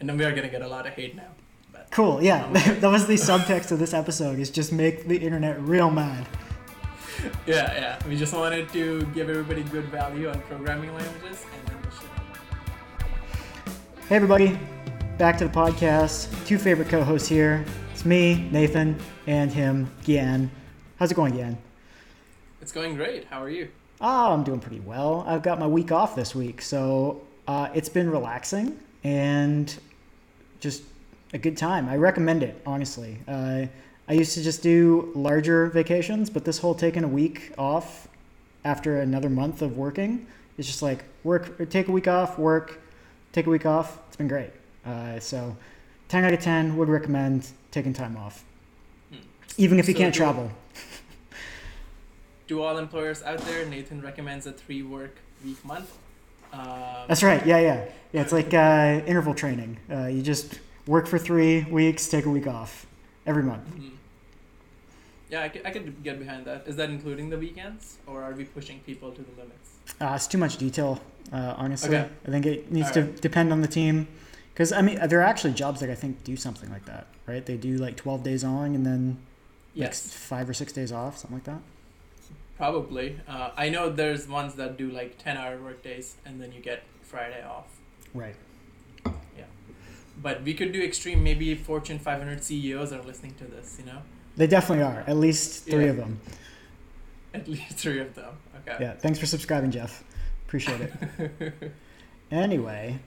and then we are gonna get a lot of hate now. But Cool. Yeah, that was the subtext of this episode. Is just make the internet real mad. yeah, yeah. We just wanted to give everybody good value on programming languages, and then we should. Hey everybody, back to the podcast. Two favorite co-hosts here. It's me, Nathan, and him, Gian. How's it going, Gian? It's going great. How are you? Oh, I'm doing pretty well. I've got my week off this week, so uh, it's been relaxing and just a good time. I recommend it, honestly. Uh, I used to just do larger vacations, but this whole taking a week off after another month of working is just like work, take a week off, work, take a week off. It's been great. Uh, so, 10 out of 10 would recommend taking time off, Hmm. even if you So can't do- travel. do all employers out there, Nathan recommends a three work week month. Um, That's right. Yeah, yeah, yeah. It's like uh, interval training. Uh, you just work for three weeks, take a week off every month. mhm. Yeah, I could, I could get behind that. Is that including the weekends, or are we pushing people to the limits? Uh, it's too much detail, uh, honestly. Okay. I think it needs All to right. depend on the team. Because I mean, there are actually jobs that I think do something like that, right? They do like twelve days on and then like five or six days off, something like that. Probably. Uh, I know there's ones that do like ten-hour work days, and then you get Friday off. Right. Yeah. But we could do extreme. Maybe Fortune 500 CEOs are listening to this. You know, They definitely are. At least three Yeah. of them. at least three of them. Okay. Yeah. Thanks for subscribing, Jeff. Appreciate it. anyway,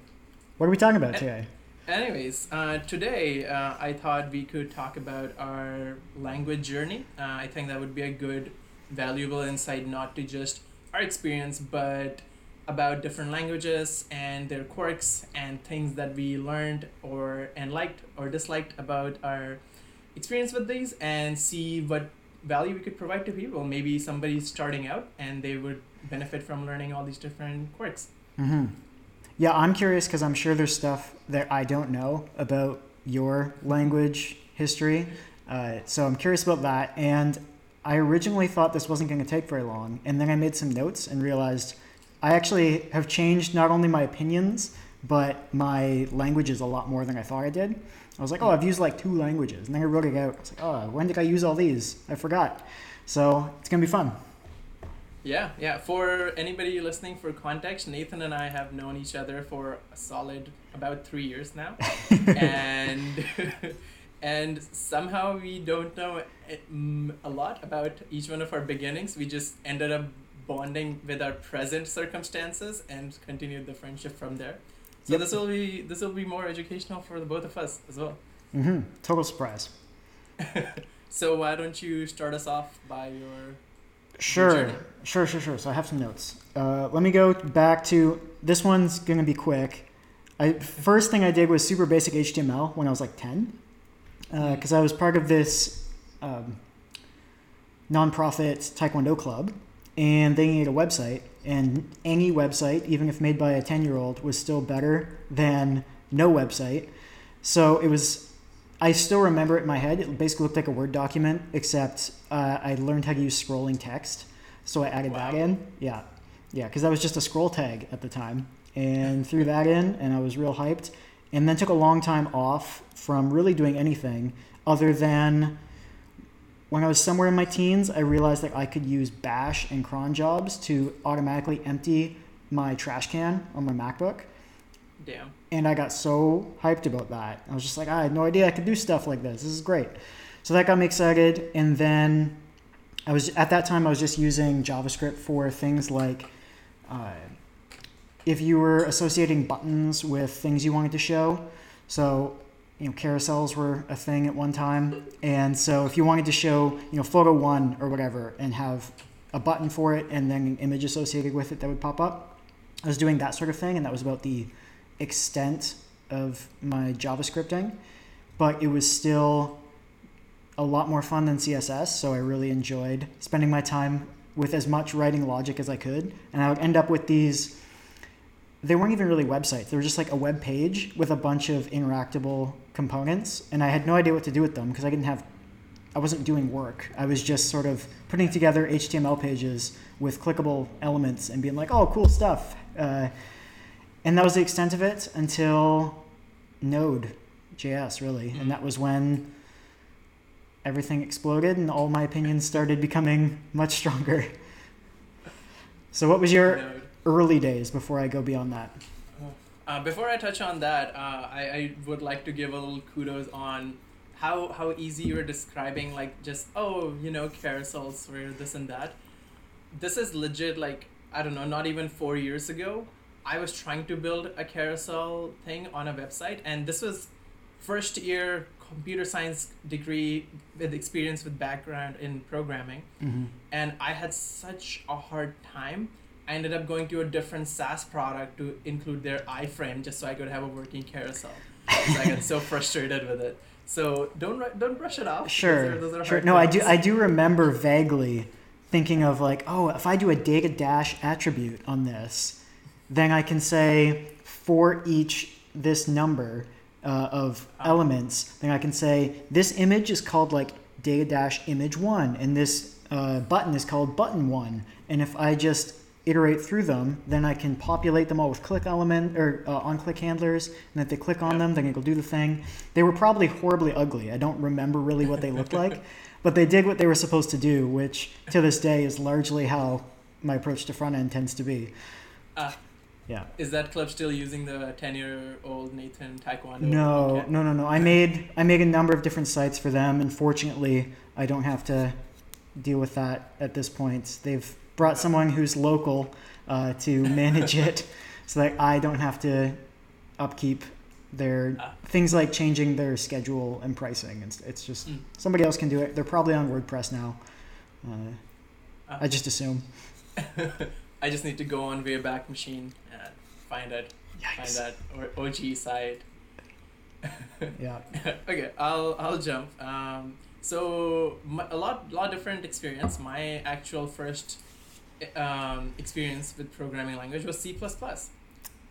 what are we talking about Eh. today? Anyways, uh, today uh, I thought we could talk about our language journey. Uh, I think that would be a good, valuable insight, not to just our experience, but about different languages and their quirks and things that we learned or and liked or disliked about our experience with these, and see what value we could provide to people. Maybe somebody's starting out and they would benefit from learning all these different quirks. hmm Yeah, I'm curious because I'm sure there's stuff that I don't know about your language history. Uh, so I'm curious about that. And I originally thought this wasn't going to take very long. And then I made some notes and realized I actually have changed not only my opinions, but my languages a lot more than I thought I did. I was like, oh, I've used like two languages. And then I wrote it out. I was like, oh, when did I use all these? I forgot. So it's going to be fun. Yeah, yeah. For anybody listening, for context, Nathan and I have known each other for a solid about three years now, and and somehow we don't know mm, a lot about each one of our beginnings. We just ended up bonding with our present circumstances and continued the friendship from there. So Yep. this will be this will be more educational for the both of us as well. Mm-hmm. Total surprise. So why don't you start us off by your Sure, journey. sure, sure, sure. So I have some notes. Uh, let me go back to this one's gonna be quick. I first thing I did was super basic HTML when I was like ten, because I was part of this um, nonprofit Taekwondo club, and they needed a website. And any website, even if made by a ten year old, was still better than no website. So it was I still remember it in my head. It basically looked like a Word document, except uh, I learned how to use scrolling text. So I added that in. Yeah. Yeah, because that was just a scroll tag at the time. And threw that in, and I was real hyped. And then took a long time off from really doing anything other than when I was somewhere in my teens, I realized that I could use Bash and cron jobs to automatically empty my trash can on my MacBook damn? and I got so hyped about that. I was just like, I had no idea I could do stuff like this. This is great. So that got me excited. And then I was at that time I was just using JavaScript for things like uh, if you were associating buttons with things you wanted to show. So you know carousels were a thing at one time, and so if you wanted to show you know photo one or whatever and have a button for it and then an image associated with it that would pop up, I was doing that sort of thing, and that was about the extent of my JavaScripting, but it was still a lot more fun than CSS. So I really enjoyed spending my time with as much writing logic as I could, and I would end up with these. They weren't even really websites. They were just like a web page with a bunch of interactable components, and I had no idea what to do with them because I didn't have, I wasn't doing work. I was just sort of putting together HTML pages with clickable elements and being like, "Oh, cool stuff." Uh, and that was the extent of it until Node JS really, and that was when everything exploded and all my opinions started becoming much stronger. So, what was your Node. Early days before I go beyond that? Uh, before I touch on that, uh, I, I would like to give a little kudos on how how easy you were describing like just oh you know carousels or this and that. This is legit like I don't know not even four years ago. I was trying to build a carousel thing on a website, and this was first year computer science degree with experience with background in programming Mm-hmm. and I had such a hard time. I ended up going to a different SaaS product to include their iframe just so I could have a working carousel. I got so frustrated with it. So don't don't brush it off. Sure, those are sure. No, I do. I do remember vaguely thinking of like, oh, if I do a data dash attribute on this, then I can say for each this number uh, of Ah. elements, then I can say this image is called like data dash image one, and this uh, button is called button one. And if I just iterate through them, then I can populate them all with click element or uh, on click handlers, and if they click on them, then it'll do the thing. They were probably horribly ugly. I don't remember really what they looked like, but they did what they were supposed to do, which to this day is largely how my approach to front end tends to be. Ah. yeah. Is that club still using the ten year old Nathan Taekwondo? No, no, no, no. I made I made a number of different sites for them, and fortunately, I don't have to deal with that at this point. They've brought someone who's local uh, to manage it, so that I don't have to upkeep their Ah. things like changing their schedule and pricing. It's it's just Mm. somebody else can do it. They're probably on WordPress now. Uh, Ah. I just assume. I just need to go on Wayback Machine and find it, find that or OG site. Yeah. okay, I'll I'll jump. Um, so my, a lot lot different experience. My actual first um, experience with programming language was C plus plus.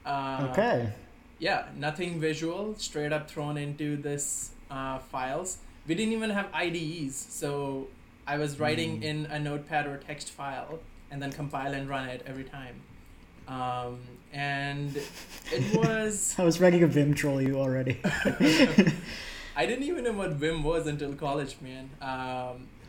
Uh, Okay. Yeah, nothing visual, straight up thrown into this uh, files. We didn't even have IDEs, so I was writing Mm. in a notepad or text file and then compile and run it every time. Um, and it was I was ready a Vim troll you already. I didn't even know what Vim was until college, man.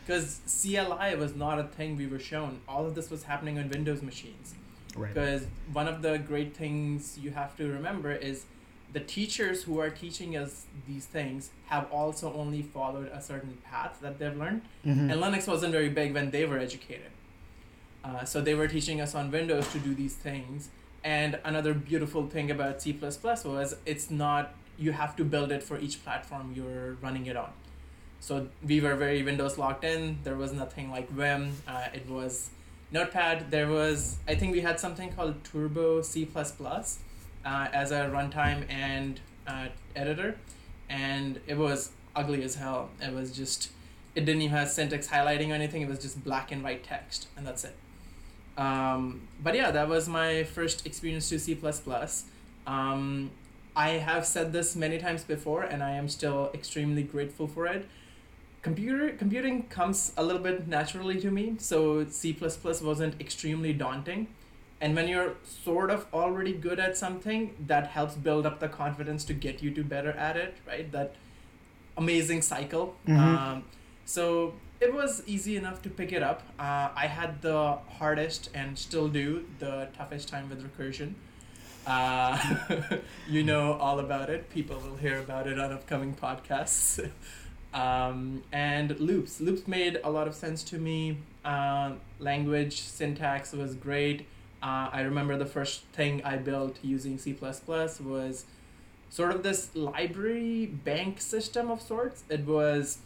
Because CLI was not a thing we were shown. All of this was happening on Windows machines. Right. Because one of the great things you have to remember is the teachers who are teaching us these things have also only followed a certain path that they've learned. Mhm. And Linux wasn't very big when they were educated. Uh, so they were teaching us on Windows to do these things. And another beautiful thing about C was it's not, you have to build it for each platform you're running it on. So we were very Windows locked in. There was nothing like Vim. Uh, it was Notepad. There was, I think we had something called Turbo C uh, as a runtime and uh, editor. And it was ugly as hell. It was just, it didn't even have syntax highlighting or anything. It was just black and white text, and that's it. Um, but yeah, that was my first experience to C++. Um, I have said this many times before, and I am still extremely grateful for it. Computer computing comes a little bit naturally to me, so C wasn't extremely daunting. And when you're sort of already good at something, that helps build up the confidence to get you to better at it, right? That amazing cycle. Mhm. Um, so it was easy enough to pick it up. Uh, I had the hardest and still do the toughest time with recursion. Uh, you know all about it. People will hear about it on upcoming podcasts. um, and loops. Loops made a lot of sense to me. Uh, language syntax was great. Uh, I remember the first thing I built using C was sort of this library bank system of sorts. It was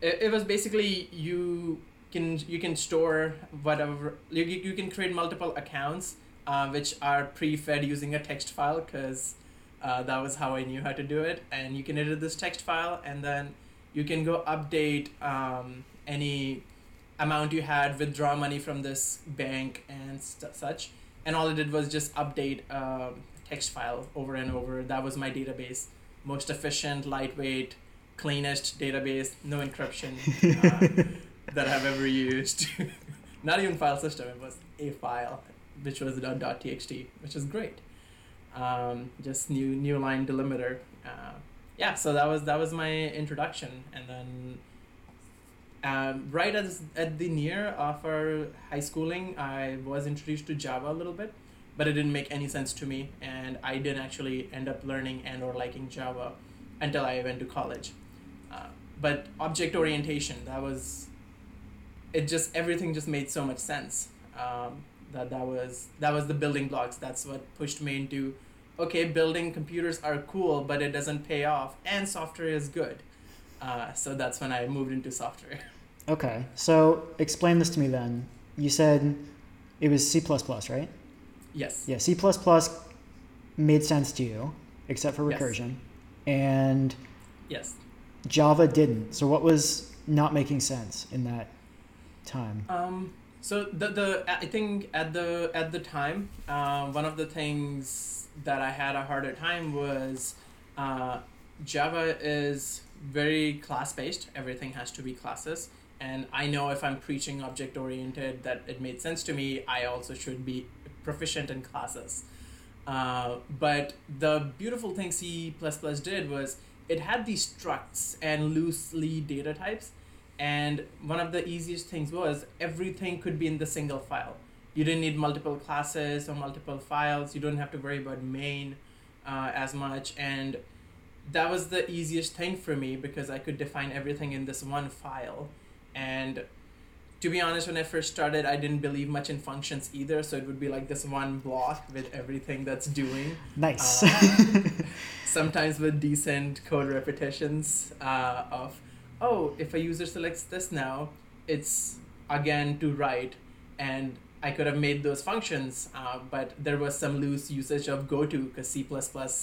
it, it was basically you can you can store whatever you, you can create multiple accounts uh, which are pre-fed using a text file because uh, that was how I knew how to do it. And you can edit this text file and then you can go update um, any amount you had withdraw money from this bank and st- such. And all it did was just update a text file over and over. That was my database. Most efficient lightweight cleanest database, no encryption uh, that I've ever used. Not even file system, it was a file, which was a .txt, which is great. Um, just new new line delimiter. Uh, yeah, so that was that was my introduction, and then um, right at, at the near of our high schooling, I was introduced to Java a little bit, but it didn't make any sense to me, and I didn't actually end up learning and or liking Java until I went to college. Uh, but object orientation, that was, it just everything just made so much sense. Um, that that was that was the building blocks. That's what pushed me into, okay, building computers are cool, but it doesn't pay off, and software is good. Uh, so that's when I moved into software. Okay, so explain this to me then. You said it was C right? Yes. Yeah, C made sense to you, except for recursion, yes. and yes, Java didn't. So what was not making sense in that time? Um, so the the I think at the at the time, uh, one of the things that I had a harder time was uh, Java is very class based. Everything has to be classes and I know if I'm preaching object oriented that it made sense to me, I also should be proficient in classes. Uh, but the beautiful thing C did was it had these structs and loosely data types. And one of the easiest things was everything could be in the single file. You didn't need multiple classes or multiple files. You don't have to worry about main uh, as much. And that was the easiest thing for me because I could define everything in this one file and to be honest, when I first started, I didn't believe much in functions either. So it would be like this one block with everything that's doing. Nice. Uh, sometimes with decent code repetitions uh, of, oh, if a user selects this now, it's again to write. And I could have made those functions, uh, but there was some loose usage of goto because C++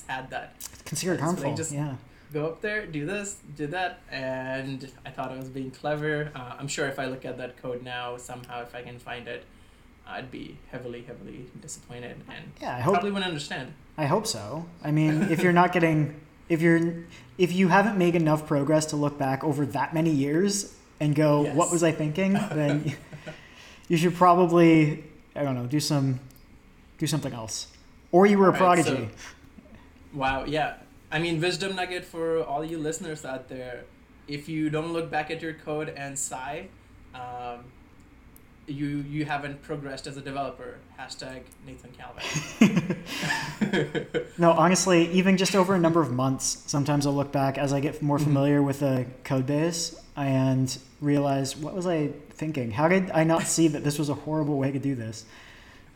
had that. Considered harmful, just, yeah go up there, do this, do that, and I thought I was being clever. Uh, I'm sure if I look at that code now, somehow if I can find it, I'd be heavily, heavily disappointed and yeah, I hope, probably wouldn't understand. I hope so. I mean, if you're not getting, if you're, if you haven't made enough progress to look back over that many years and go, yes. what was I thinking? Then you should probably, I don't know, do some, do something else. Or you were a right, prodigy. So, wow. Yeah. I mean, wisdom nugget for all you listeners out there: if you don't look back at your code and sigh, um, you you haven't progressed as a developer. Hashtag Nathan Calvin. no, honestly, even just over a number of months, sometimes I'll look back as I get more mm-hmm. familiar mm-hmm. with the code base and realize what was I thinking? How did I not see that this was a horrible way to do this?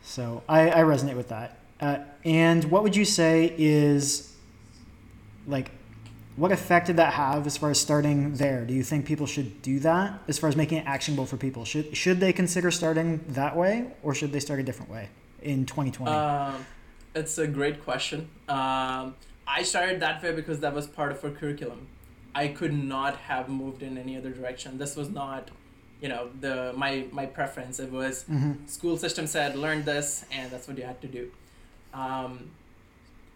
So I, I resonate with that. Uh, and what would you say is like what effect did that have as far as starting there? Do you think people should do that as far as making it actionable for people? Should should they consider starting that way or should they start a different way in 2020? Um, it's a great question. Um, I started that way because that was part of our curriculum. I could not have moved in any other direction. This was not, you know, the my my preference. It was mm-hmm. school system said learn this, and that's what you had to do. Um,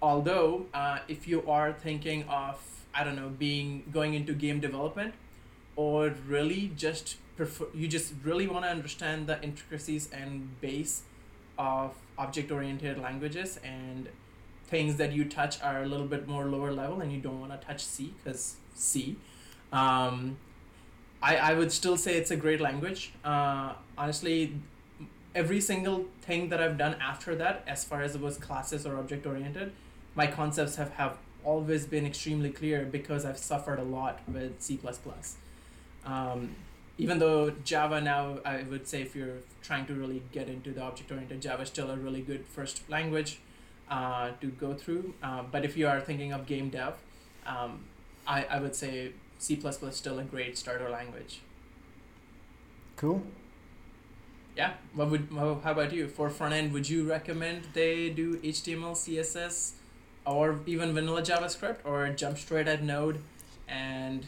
although uh, if you are thinking of i don't know being going into game development or really just prefer you just really want to understand the intricacies and base of object oriented languages and things that you touch are a little bit more lower level and you don't want to touch c because c. Um, I, I would still say it's a great language. Uh, honestly every single thing that i've done after that as far as it was classes or object oriented my concepts have, have always been extremely clear because I've suffered a lot with C++. Um, even though Java now, I would say if you're trying to really get into the object-oriented, Java is still a really good first language uh, to go through. Uh, but if you are thinking of game dev, um, I, I would say C++ is still a great starter language. Cool. Yeah. What would? How about you? For front end, would you recommend they do HTML, CSS, or even vanilla JavaScript or jump straight at Node and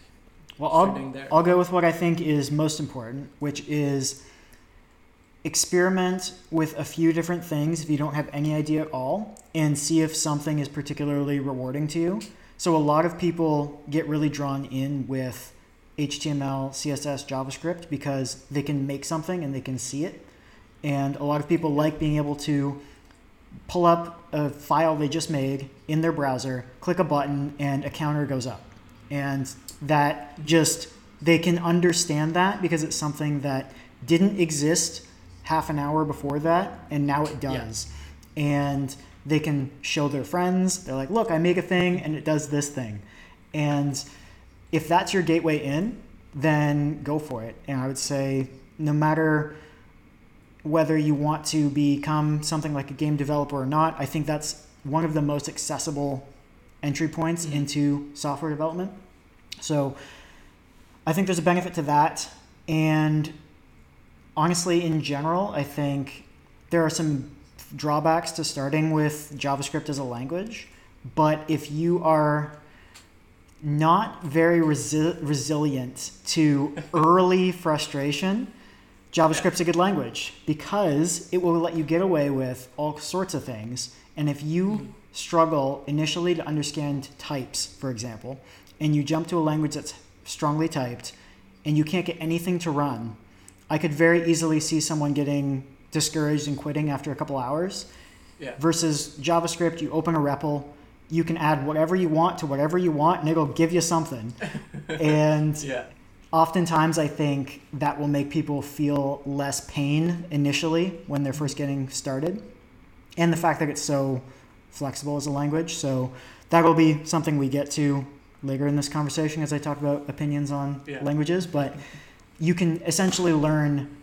well, I'll, I'll go with what I think is most important, which is experiment with a few different things if you don't have any idea at all and see if something is particularly rewarding to you. So a lot of people get really drawn in with HTML, CSS, JavaScript because they can make something and they can see it. And a lot of people like being able to pull up a file they just made in their browser, click a button, and a counter goes up. And that just, they can understand that because it's something that didn't exist half an hour before that, and now it does. Yeah. And they can show their friends, they're like, look, I make a thing and it does this thing. And if that's your gateway in, then go for it. And I would say, no matter whether you want to become something like a game developer or not, I think that's one of the most accessible entry points mm-hmm. into software development. So I think there's a benefit to that. And honestly, in general, I think there are some drawbacks to starting with JavaScript as a language. But if you are not very resi- resilient to early frustration, JavaScript's a good language because it will let you get away with all sorts of things. And if you struggle initially to understand types, for example, and you jump to a language that's strongly typed and you can't get anything to run, I could very easily see someone getting discouraged and quitting after a couple hours. Yeah. Versus JavaScript, you open a REPL, you can add whatever you want to whatever you want, and it'll give you something. and yeah oftentimes I think that will make people feel less pain initially when they're first getting started. And the fact that it's so flexible as a language. So that will be something we get to later in this conversation as I talk about opinions on yeah. languages. But you can essentially learn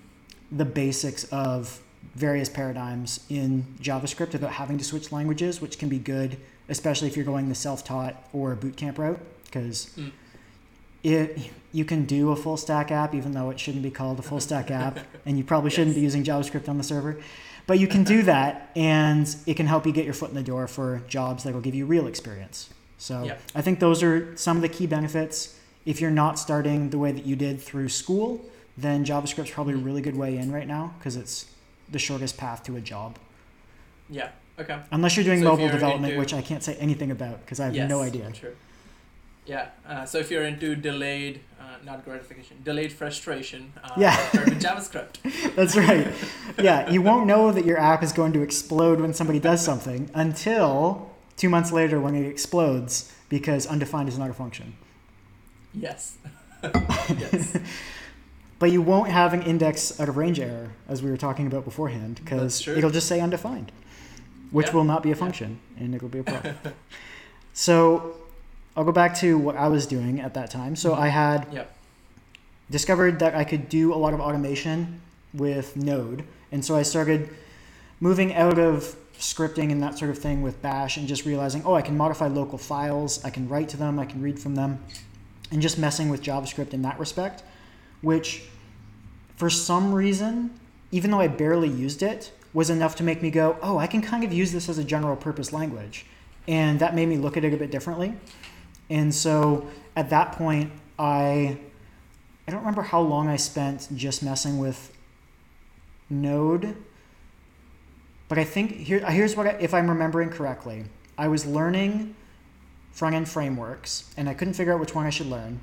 the basics of various paradigms in JavaScript without having to switch languages, which can be good, especially if you're going the self taught or bootcamp route. Because mm it, you can do a full stack app, even though it shouldn't be called a full stack app, and you probably shouldn't yes. be using JavaScript on the server. But you can do that, and it can help you get your foot in the door for jobs that will give you real experience. So yep. I think those are some of the key benefits. If you're not starting the way that you did through school, then JavaScript's probably a really good way in right now because it's the shortest path to a job. Yeah. Okay. Unless you're doing so mobile development, into... which I can't say anything about because I have yes, no idea. True. Yeah. Uh, so if you're into delayed, uh, not gratification, delayed frustration, uh, yeah. with JavaScript. That's right. Yeah, you won't know that your app is going to explode when somebody does something until two months later when it explodes because undefined is not a function. Yes. yes. but you won't have an index out of range error as we were talking about beforehand because it'll just say undefined, which yeah. will not be a function yeah. and it'll be a problem. so I'll go back to what I was doing at that time. So mm-hmm. I had yep. discovered that I could do a lot of automation with Node, and so I started moving out of scripting and that sort of thing with Bash, and just realizing, oh, I can modify local files, I can write to them, I can read from them, and just messing with JavaScript in that respect, which for some reason, even though I barely used it, was enough to make me go, oh, I can kind of use this as a general purpose language. And that made me look at it a bit differently. And so at that point, I I don't remember how long I spent just messing with Node, but I think here here's what I, if I'm remembering correctly, I was learning front end frameworks, and I couldn't figure out which one I should learn,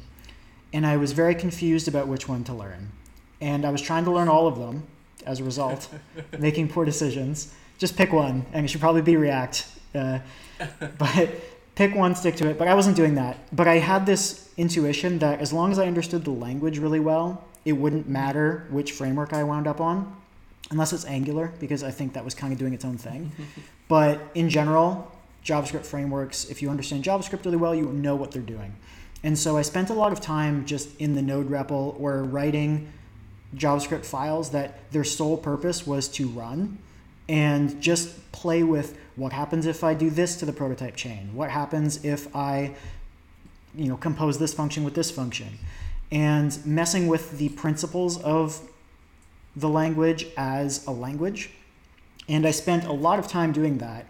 and I was very confused about which one to learn, and I was trying to learn all of them. As a result, making poor decisions. Just pick one, and it should probably be React. Uh, but pick one, stick to it. But I wasn't doing that. But I had this intuition that as long as I understood the language really well, it wouldn't matter which framework I wound up on, unless it's Angular, because I think that was kind of doing its own thing. but in general, JavaScript frameworks, if you understand JavaScript really well, you know what they're doing. And so I spent a lot of time just in the Node REPL or writing JavaScript files that their sole purpose was to run and just play with what happens if I do this to the prototype chain? What happens if I you know, compose this function with this function? And messing with the principles of the language as a language. And I spent a lot of time doing that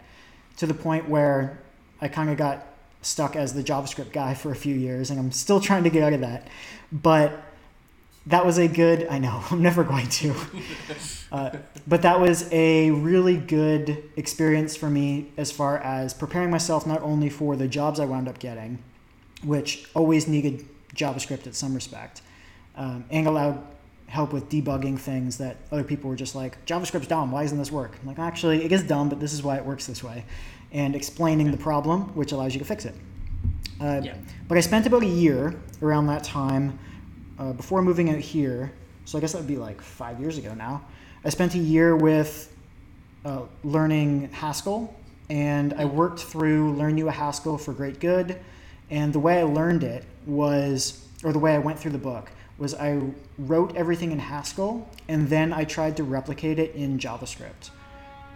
to the point where I kind of got stuck as the JavaScript guy for a few years, and I'm still trying to get out of that. But that was a good i know i'm never going to uh, but that was a really good experience for me as far as preparing myself not only for the jobs i wound up getting which always needed javascript at some respect um, and allowed help with debugging things that other people were just like, JavaScript's dumb. Why doesn't this work? I'm like, actually, it is dumb, but this is why it works this way, and explaining the problem, which allows you to fix it. Uh, Yeah. But I spent about a year around that time uh, before moving out here. So I guess that would be like five years ago now. I spent a year with uh, learning Haskell, and I worked through Learn You a Haskell for Great Good. And the way I learned it was, or the way I went through the book, was I wrote everything in Haskell, and then I tried to replicate it in JavaScript.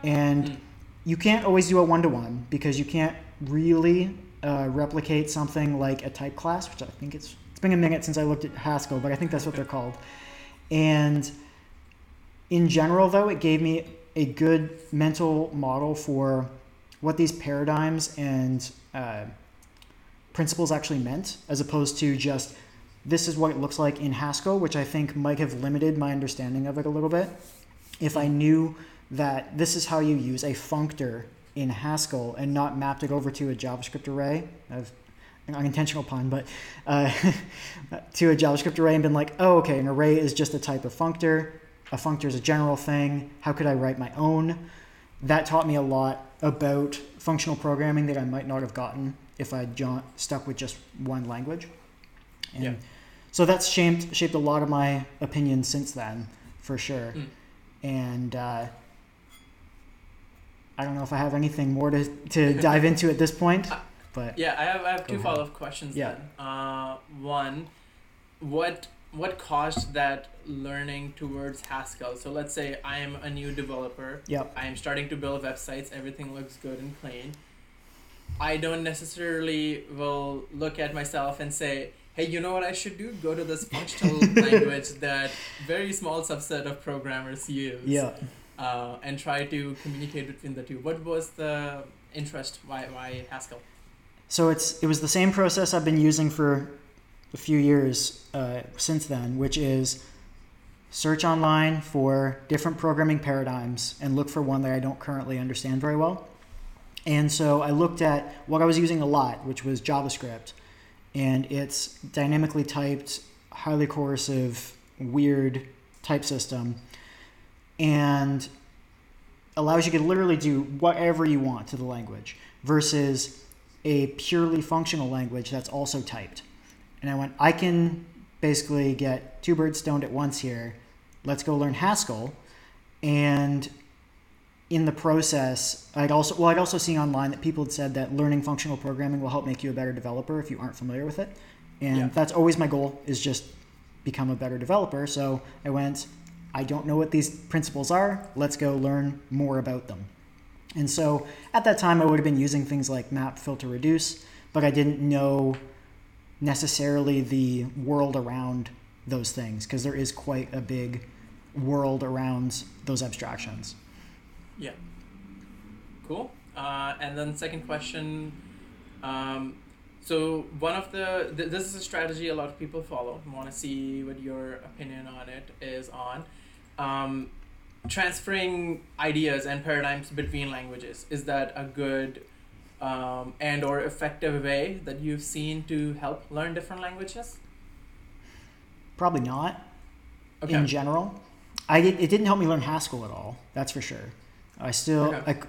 And Mm. you can't always do a one to one because you can't really uh, replicate something like a type class, which I think it's it's been a minute since I looked at Haskell, but I think that's what they're called. And in general, though, it gave me a good mental model for what these paradigms and uh, principles actually meant, as opposed to just this is what it looks like in Haskell, which I think might have limited my understanding of it a little bit. If I knew that this is how you use a functor in Haskell and not mapped it over to a JavaScript array, I've an unintentional pun, but uh, to a JavaScript array and been like, oh, okay, an array is just a type of functor. A functor is a general thing. How could I write my own? That taught me a lot about functional programming that I might not have gotten if I jo- stuck with just one language. And Yeah. So that's shaped shaped a lot of my opinions since then, for sure. Mm. And uh, I don't know if I have anything more to, to dive into at this point, but Yeah, I have, I have two follow up questions Yeah. then. Uh, one, what what caused that learning towards Haskell? So let's say I am a new developer. Yep. I am starting to build websites. Everything looks good and clean. I don't necessarily will look at myself and say, "Hey, you know what I should do? Go to this functional language that very small subset of programmers use." yeah. Uh, and try to communicate between the two. What was the interest? Why why Haskell? So it's it was the same process I've been using for a few years uh, since then, which is search online for different programming paradigms and look for one that I don't currently understand very well. And so I looked at what I was using a lot, which was JavaScript, and it's dynamically typed, highly coercive, weird type system, and allows you to literally do whatever you want to the language versus a purely functional language that's also typed. And I went, I can basically get two birds stoned at once here. Let's go learn Haskell. And in the process, I'd also well, I'd also seen online that people had said that learning functional programming will help make you a better developer if you aren't familiar with it. And Yeah. that's always my goal is just become a better developer. So I went, I don't know what these principles are. Let's go learn more about them. And so at that time, I would have been using things like map, filter, reduce, but I didn't know necessarily the world around those things because there is quite a big world around those abstractions. Yeah. Cool. Uh, and then second question. Um, so one of the th- this is a strategy a lot of people follow. Want to see what your opinion on it is on um, transferring ideas and paradigms between languages. Is that a good um, and or effective way that you've seen to help learn different languages? Probably not Okay. in general. I did, it didn't help me learn Haskell at all. That's for sure. I still Okay.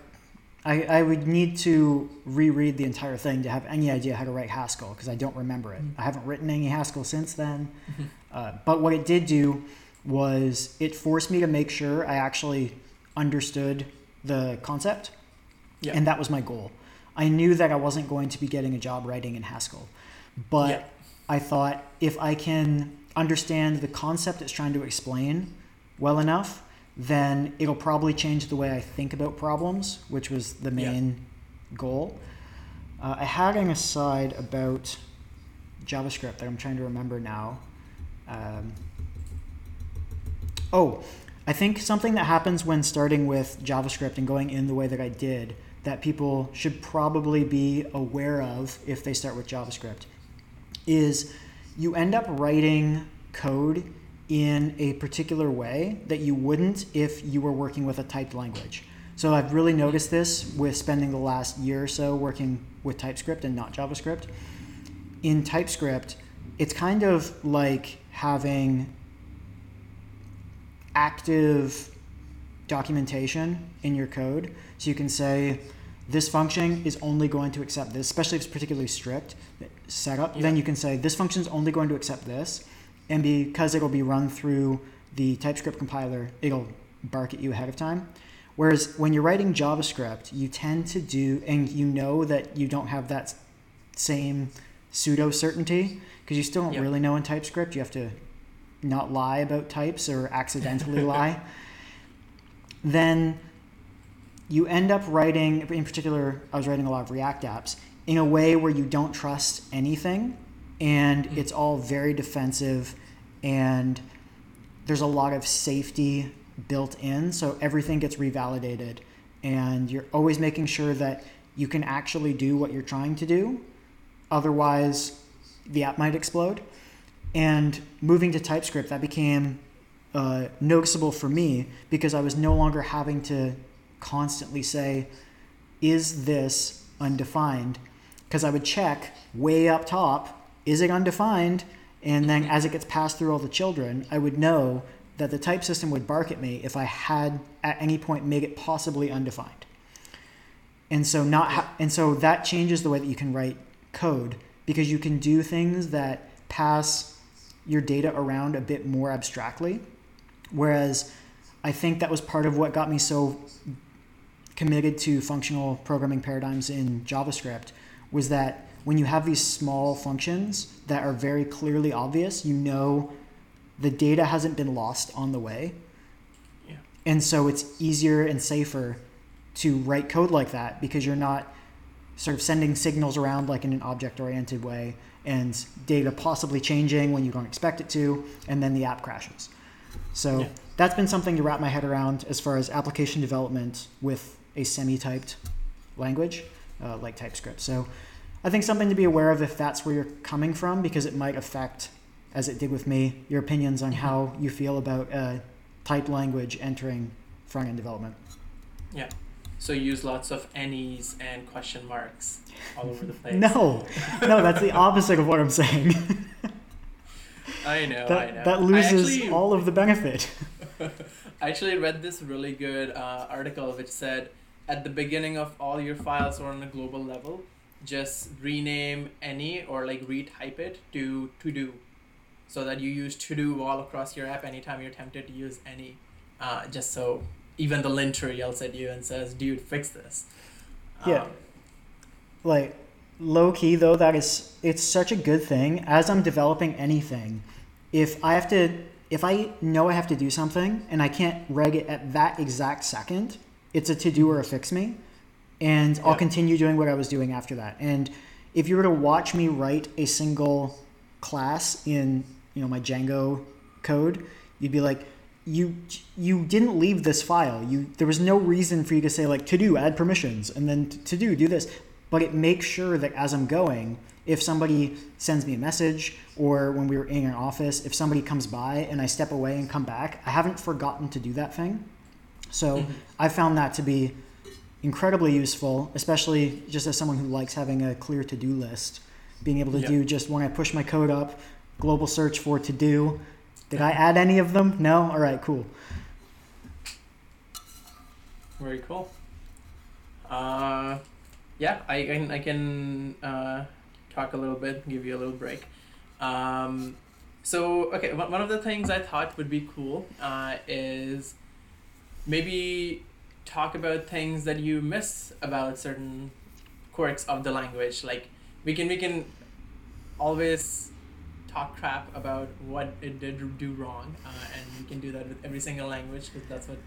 I, I, I would need to reread the entire thing to have any idea how to write Haskell because I don't remember it. Mhm. I haven't written any Haskell since then. Mhm. Uh, but what it did do was it forced me to make sure I actually understood the concept, Yeah. and that was my goal. I knew that I wasn't going to be getting a job writing in Haskell, but Yeah. I thought if I can understand the concept it's trying to explain well enough, then it'll probably change the way I think about problems, which was the Yeah. main goal. Uh, I had an aside about JavaScript that I'm trying to remember now. Um, oh, I think something that happens when starting with JavaScript and going in the way that I did that people should probably be aware of if they start with JavaScript is you end up writing code in a particular way that you wouldn't if you were working with a typed language. So I've really noticed this with spending the last year or so working with TypeScript and not JavaScript. In TypeScript, it's kind of like having active documentation in your code. So you can say, this function is only going to accept this, especially if it's particularly strict setup. Yeah. Then you can say, this function is only going to accept this. And because it'll be run through the TypeScript compiler, it'll bark at you ahead of time. Whereas when you're writing JavaScript, you tend to do, and you know that you don't have that same pseudo certainty because you still don't Yeah. really know in TypeScript. You have to not lie about types or accidentally lie. Then you end up writing, in particular, I was writing a lot of React apps in a way where you don't trust anything and Mhm. it's all very defensive and there's a lot of safety built in so everything gets revalidated and you're always making sure that you can actually do what you're trying to do otherwise the app might explode and moving to typescript that became uh, noticeable for me because i was no longer having to constantly say is this undefined because i would check way up top is it undefined and then as it gets passed through all the children i would know that the type system would bark at me if I had at any point made it possibly undefined. And so not ha- and so that changes the way that you can write code because you can do things that pass your data around a bit more abstractly. Whereas I think that was part of what got me so committed to functional programming paradigms in JavaScript was that when you have these small functions that are very clearly obvious, you know the data hasn't been lost on the way. Yeah. And so it's easier and safer to write code like that because you're not sort of sending signals around like in an object oriented way and data possibly changing when you don't expect it to, and then the app crashes. So Yeah. that's been something to wrap my head around as far as application development with a semi typed language uh, like TypeScript. So I think something to be aware of if that's where you're coming from because it might affect as it did with me, your opinions on how you feel about uh, type language entering front end development. So use lots of any's and question marks all over the place. No, no, that's the opposite of what I'm saying. I know, I know. that, that loses actually- all of the benefit. I actually read this really good uh, article which said at the beginning of all your files or on a global level, just rename any or like retype it to to do, so that you use to do all across your app anytime you're tempted to use any, uh, just so even the linter yells at you and says, "Dude, fix this." Yeah. Um, like low key though that is it's such a good thing as i'm developing anything if i have to if i know i have to do something and i can't reg it at that exact second it's a to do or a fix me and i'll continue doing what i was doing after that and if you were to watch me write a single class in you know my django code you'd be like you you didn't leave this file you there was no reason for you to say like to do add permissions and then to do do this but it makes sure that as I'm going, if somebody sends me a message or when we were in an office, if somebody comes by and I step away and come back, I haven't forgotten to do that thing. So Mhm. I found that to be incredibly useful, especially just as someone who likes having a clear to do list. Being able to Yeah. do just when I push my code up, global search for to do. Did I add any of them? No? All right, cool. Very cool. Uh, yeah, I can I can uh, talk a little bit, give you a little break. Um, so okay, one of the things I thought would be cool uh, is maybe talk about things that you miss about certain quirks of the language. Like we can we can always talk crap about what it did do wrong, uh, and we can do that with every single language because that's what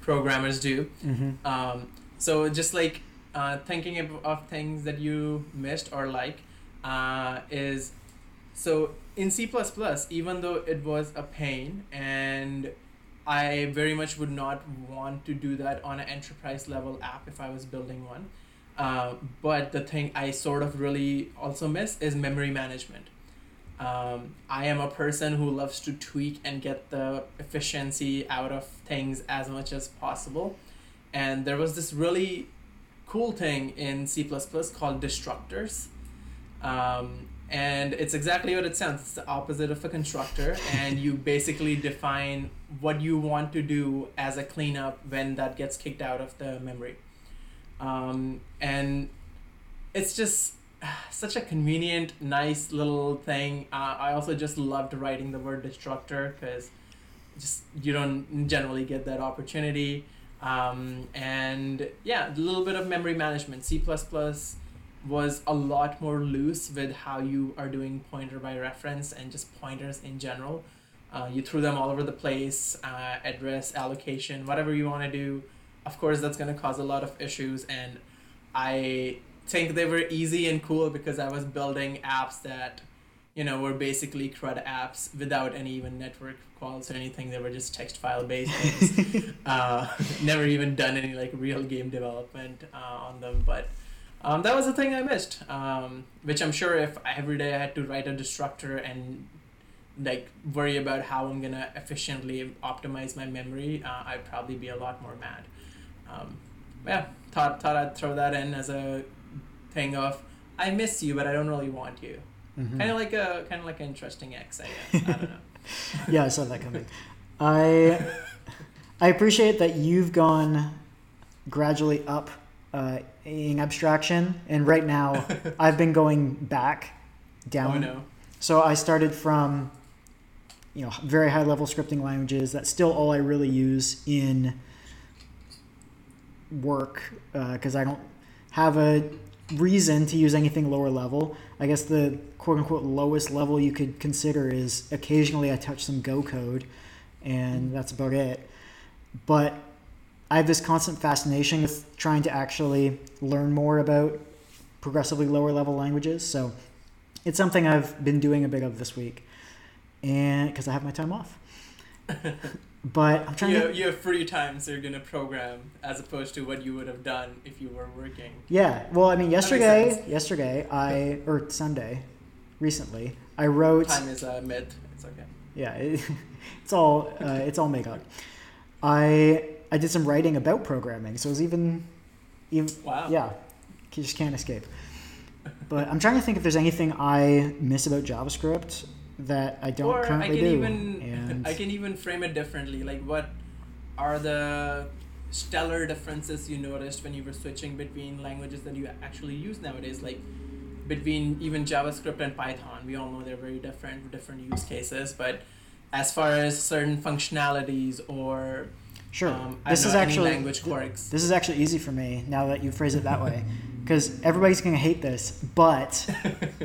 programmers do. Mm-hmm. Um, so just like uh, thinking of, of things that you missed or like uh, is so in C++, even though it was a pain and I very much would not want to do that on an enterprise level app if I was building one. Uh, but the thing I sort of really also miss is memory management. Um, I am a person who loves to tweak and get the efficiency out of things as much as possible. And there was this really cool thing in C called destructors. Um, and it's exactly what it sounds. It's the opposite of a constructor, and you basically define what you want to do as a cleanup when that gets kicked out of the memory. Um, and it's just such a convenient, nice little thing. Uh, I also just loved writing the word destructor because just you don't generally get that opportunity. Um, and yeah, a little bit of memory management. C was a lot more loose with how you are doing pointer by reference and just pointers in general. Uh, you threw them all over the place, uh, address allocation, whatever you want to do. Of course, that's going to cause a lot of issues, and I think they were easy and cool because I was building apps that, you know, were basically CRUD apps without any even network calls or anything. They were just text file based things. uh, never even done any like real game development uh, on them, but um, that was the thing I missed. Um, which I'm sure if every day I had to write a destructor and like worry about how I'm gonna efficiently optimize my memory, uh, I'd probably be a lot more mad. Um, yeah, thought thought I'd throw that in as a thing of I miss you, but I don't really want you. Mm-hmm. Kind of like a kind of like an interesting ex, I guess. I don't know. yeah, I saw that coming. I I appreciate that you've gone gradually up uh, in abstraction, and right now I've been going back down. Oh no. So I started from you know very high level scripting languages. That's still all I really use in work because uh, I don't have a reason to use anything lower level. I guess the quote unquote lowest level you could consider is occasionally I touch some Go code, and that's about it. But I have this constant fascination with trying to actually learn more about progressively lower level languages. So it's something I've been doing a bit of this week, and because I have my time off. But I'm trying you to. Have, you have free time, so you're gonna program as opposed to what you would have done if you were working. Yeah. Well, I mean, yesterday, yesterday, I or Sunday, recently, I wrote. Time is a myth. It's okay. Yeah, it, it's all uh, it's all make up. I I did some writing about programming, so it was even, even wow. Yeah, you just can't escape. But I'm trying to think if there's anything I miss about JavaScript that I don't or currently I can do. Even, and I can even frame it differently. Like, what are the stellar differences you noticed when you were switching between languages that you actually use nowadays? Like, between even JavaScript and Python, we all know they're very different, different use cases. But as far as certain functionalities or Sure. Um, this know, is actually language quirks. This is actually easy for me now that you phrase it that way, because everybody's gonna hate this, but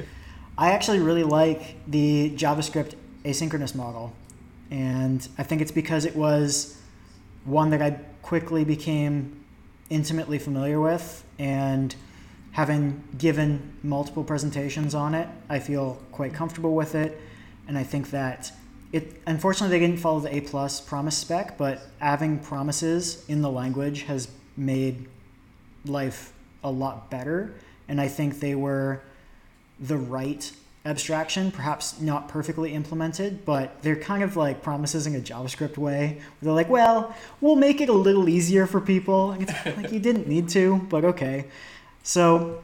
I actually really like the JavaScript asynchronous model. And I think it's because it was one that I quickly became intimately familiar with. And having given multiple presentations on it, I feel quite comfortable with it. And I think that it, unfortunately, they didn't follow the A plus promise spec, but having promises in the language has made life a lot better. And I think they were the right abstraction, perhaps not perfectly implemented, but they're kind of like promises in a JavaScript way. They're like, well, we'll make it a little easier for people. like you didn't need to, but okay. So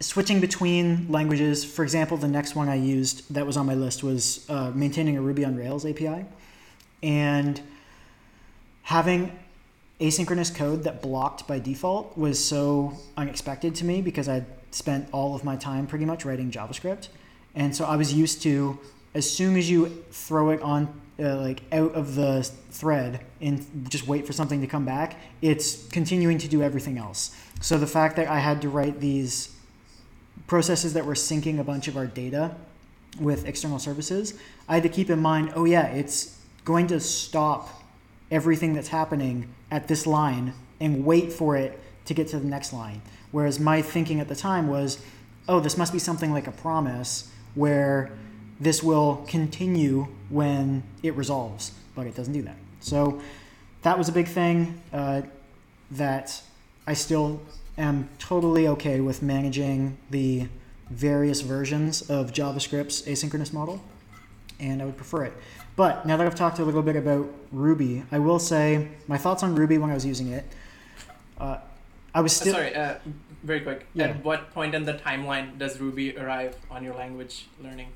switching between languages, for example, the next one I used that was on my list was uh, maintaining a Ruby on Rails API. And having asynchronous code that blocked by default was so unexpected to me because I'd spent all of my time pretty much writing JavaScript. And so I was used to as soon as you throw it on uh, like out of the thread and just wait for something to come back, it's continuing to do everything else. So the fact that I had to write these processes that were syncing a bunch of our data with external services, I had to keep in mind, oh yeah, it's going to stop everything that's happening at this line and wait for it to get to the next line. Whereas my thinking at the time was, oh, this must be something like a promise where this will continue when it resolves, but it doesn't do that. So that was a big thing uh, that I still am totally okay with managing the various versions of JavaScript's asynchronous model, and I would prefer it. But now that I've talked a little bit about Ruby, I will say my thoughts on Ruby when I was using it. Uh, I was Uh, still sorry, uh, very quick. Yeah. At what point in the timeline does Ruby arrive on your language learning?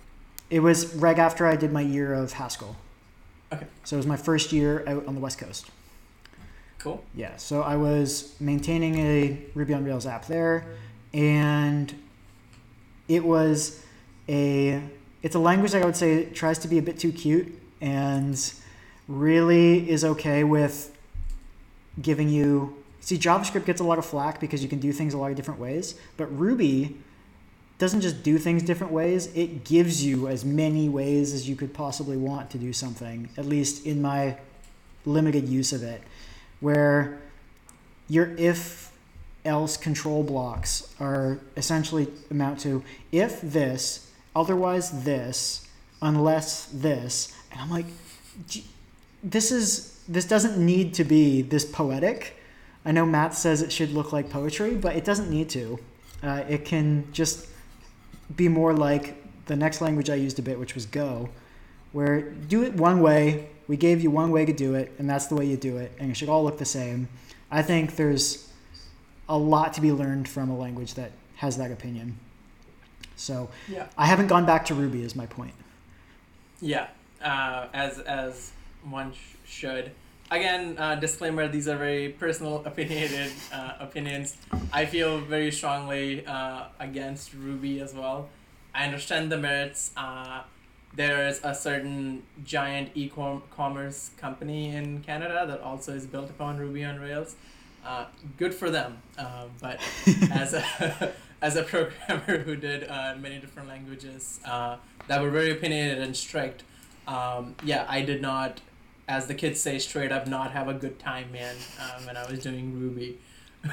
It was right after I did my year of Haskell. Okay. So it was my first year out on the West Coast. Cool. Yeah. So I was maintaining a Ruby on Rails app there, and it was a it's a language that I would say tries to be a bit too cute and really is okay with giving you see JavaScript gets a lot of flack because you can do things a lot of different ways, but Ruby doesn't just do things different ways, it gives you as many ways as you could possibly want to do something, at least in my limited use of it, where your if else control blocks are essentially amount to if this, otherwise this, unless this. And I'm like, this is this doesn't need to be this poetic. I know Matz says it should look like poetry, but it doesn't need to. Uh, it can just be more like the next language I used a bit, which was Go, where do it one way. We gave you one way to do it, and that's the way you do it, and it should all look the same. I think there's a lot to be learned from a language that has that opinion. So Yeah. I haven't gone back to Ruby, is my point. Yeah. Uh, as as one sh- should. Again, uh, disclaimer: these are very personal, opinionated uh, opinions. I feel very strongly uh, against Ruby as well. I understand the merits. Uh, there's a certain giant e-commerce company in Canada that also is built upon Ruby on Rails. Uh, good for them. Uh, but as a as a programmer who did uh, many different languages uh, that were very opinionated and strict, um, yeah, I did not, as the kids say straight up, not have a good time, man, um, when I was doing Ruby.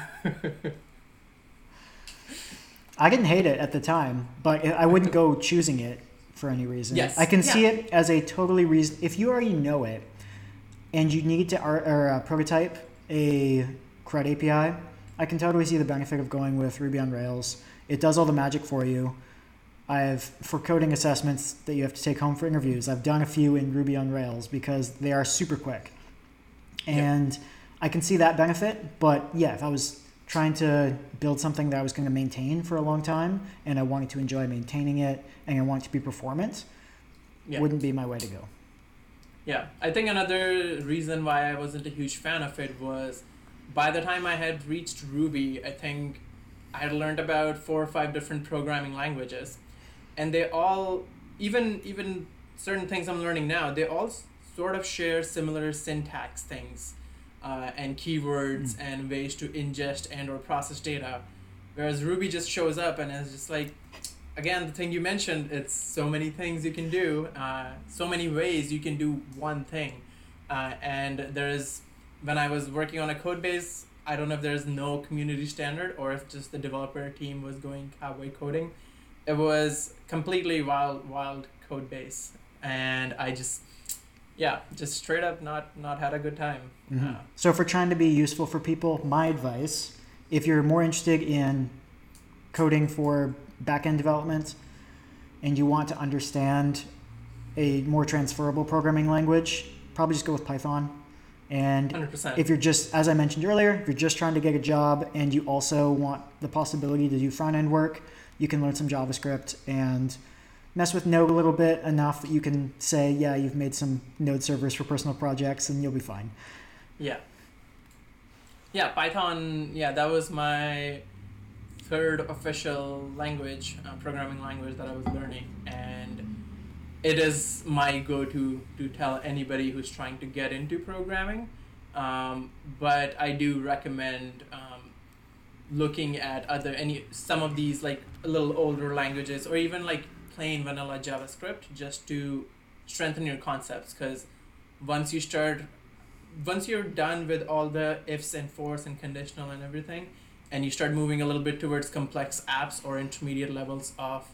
I didn't hate it at the time, but I wouldn't go choosing it for any reason. Yes. I can see it as a totally reason. If you already know it, and you need to ar- or, uh, prototype a CRUD API, I can totally see the benefit of going with Ruby on Rails. It does all the magic for you. I've for coding assessments that you have to take home for interviews. I've done a few in Ruby on Rails because they are super quick, Yep. and I can see that benefit. But yeah, if I was trying to build something that I was going to maintain for a long time, and I wanted to enjoy maintaining it, and I want it to be performant, Yeah. wouldn't be my way to go. Yeah, I think another reason why I wasn't a huge fan of it was by the time I had reached Ruby, I think I had learned about four or five different programming languages. And they all, even even certain things I'm learning now, they all sort of share similar syntax things uh, and keywords and ways to ingest and or process data. Whereas Ruby just shows up and is just like, again, the thing you mentioned, it's so many things you can do, uh, so many ways you can do one thing. Uh, and there's, when I was working on a code base, I don't know if there's no community standard or if just the developer team was going cowboy coding. It was completely wild, wild code base. And I just, yeah, just straight up not, not had a good time. Mhm. Uh, So, if we're trying to be useful for people, my advice if you're more interested in coding for backend development and you want to understand a more transferable programming language, probably just go with Python. And 100%. if you're just, as I mentioned earlier, if you're just trying to get a job and you also want the possibility to do front end work, you can learn some JavaScript and mess with Node a little bit enough that you can say, yeah, you've made some Node servers for personal projects and you'll be fine. Yeah. Yeah, Python, yeah, that was my third official language, uh, programming language that I was learning. And it is my go to to tell anybody who's trying to get into programming. Um, but I do recommend um, looking at other any some of these like a little older languages or even like plain vanilla JavaScript just to strengthen your concepts. Because once you start once you're done with all the ifs and fors and conditional and everything and you start moving a little bit towards complex apps or intermediate levels of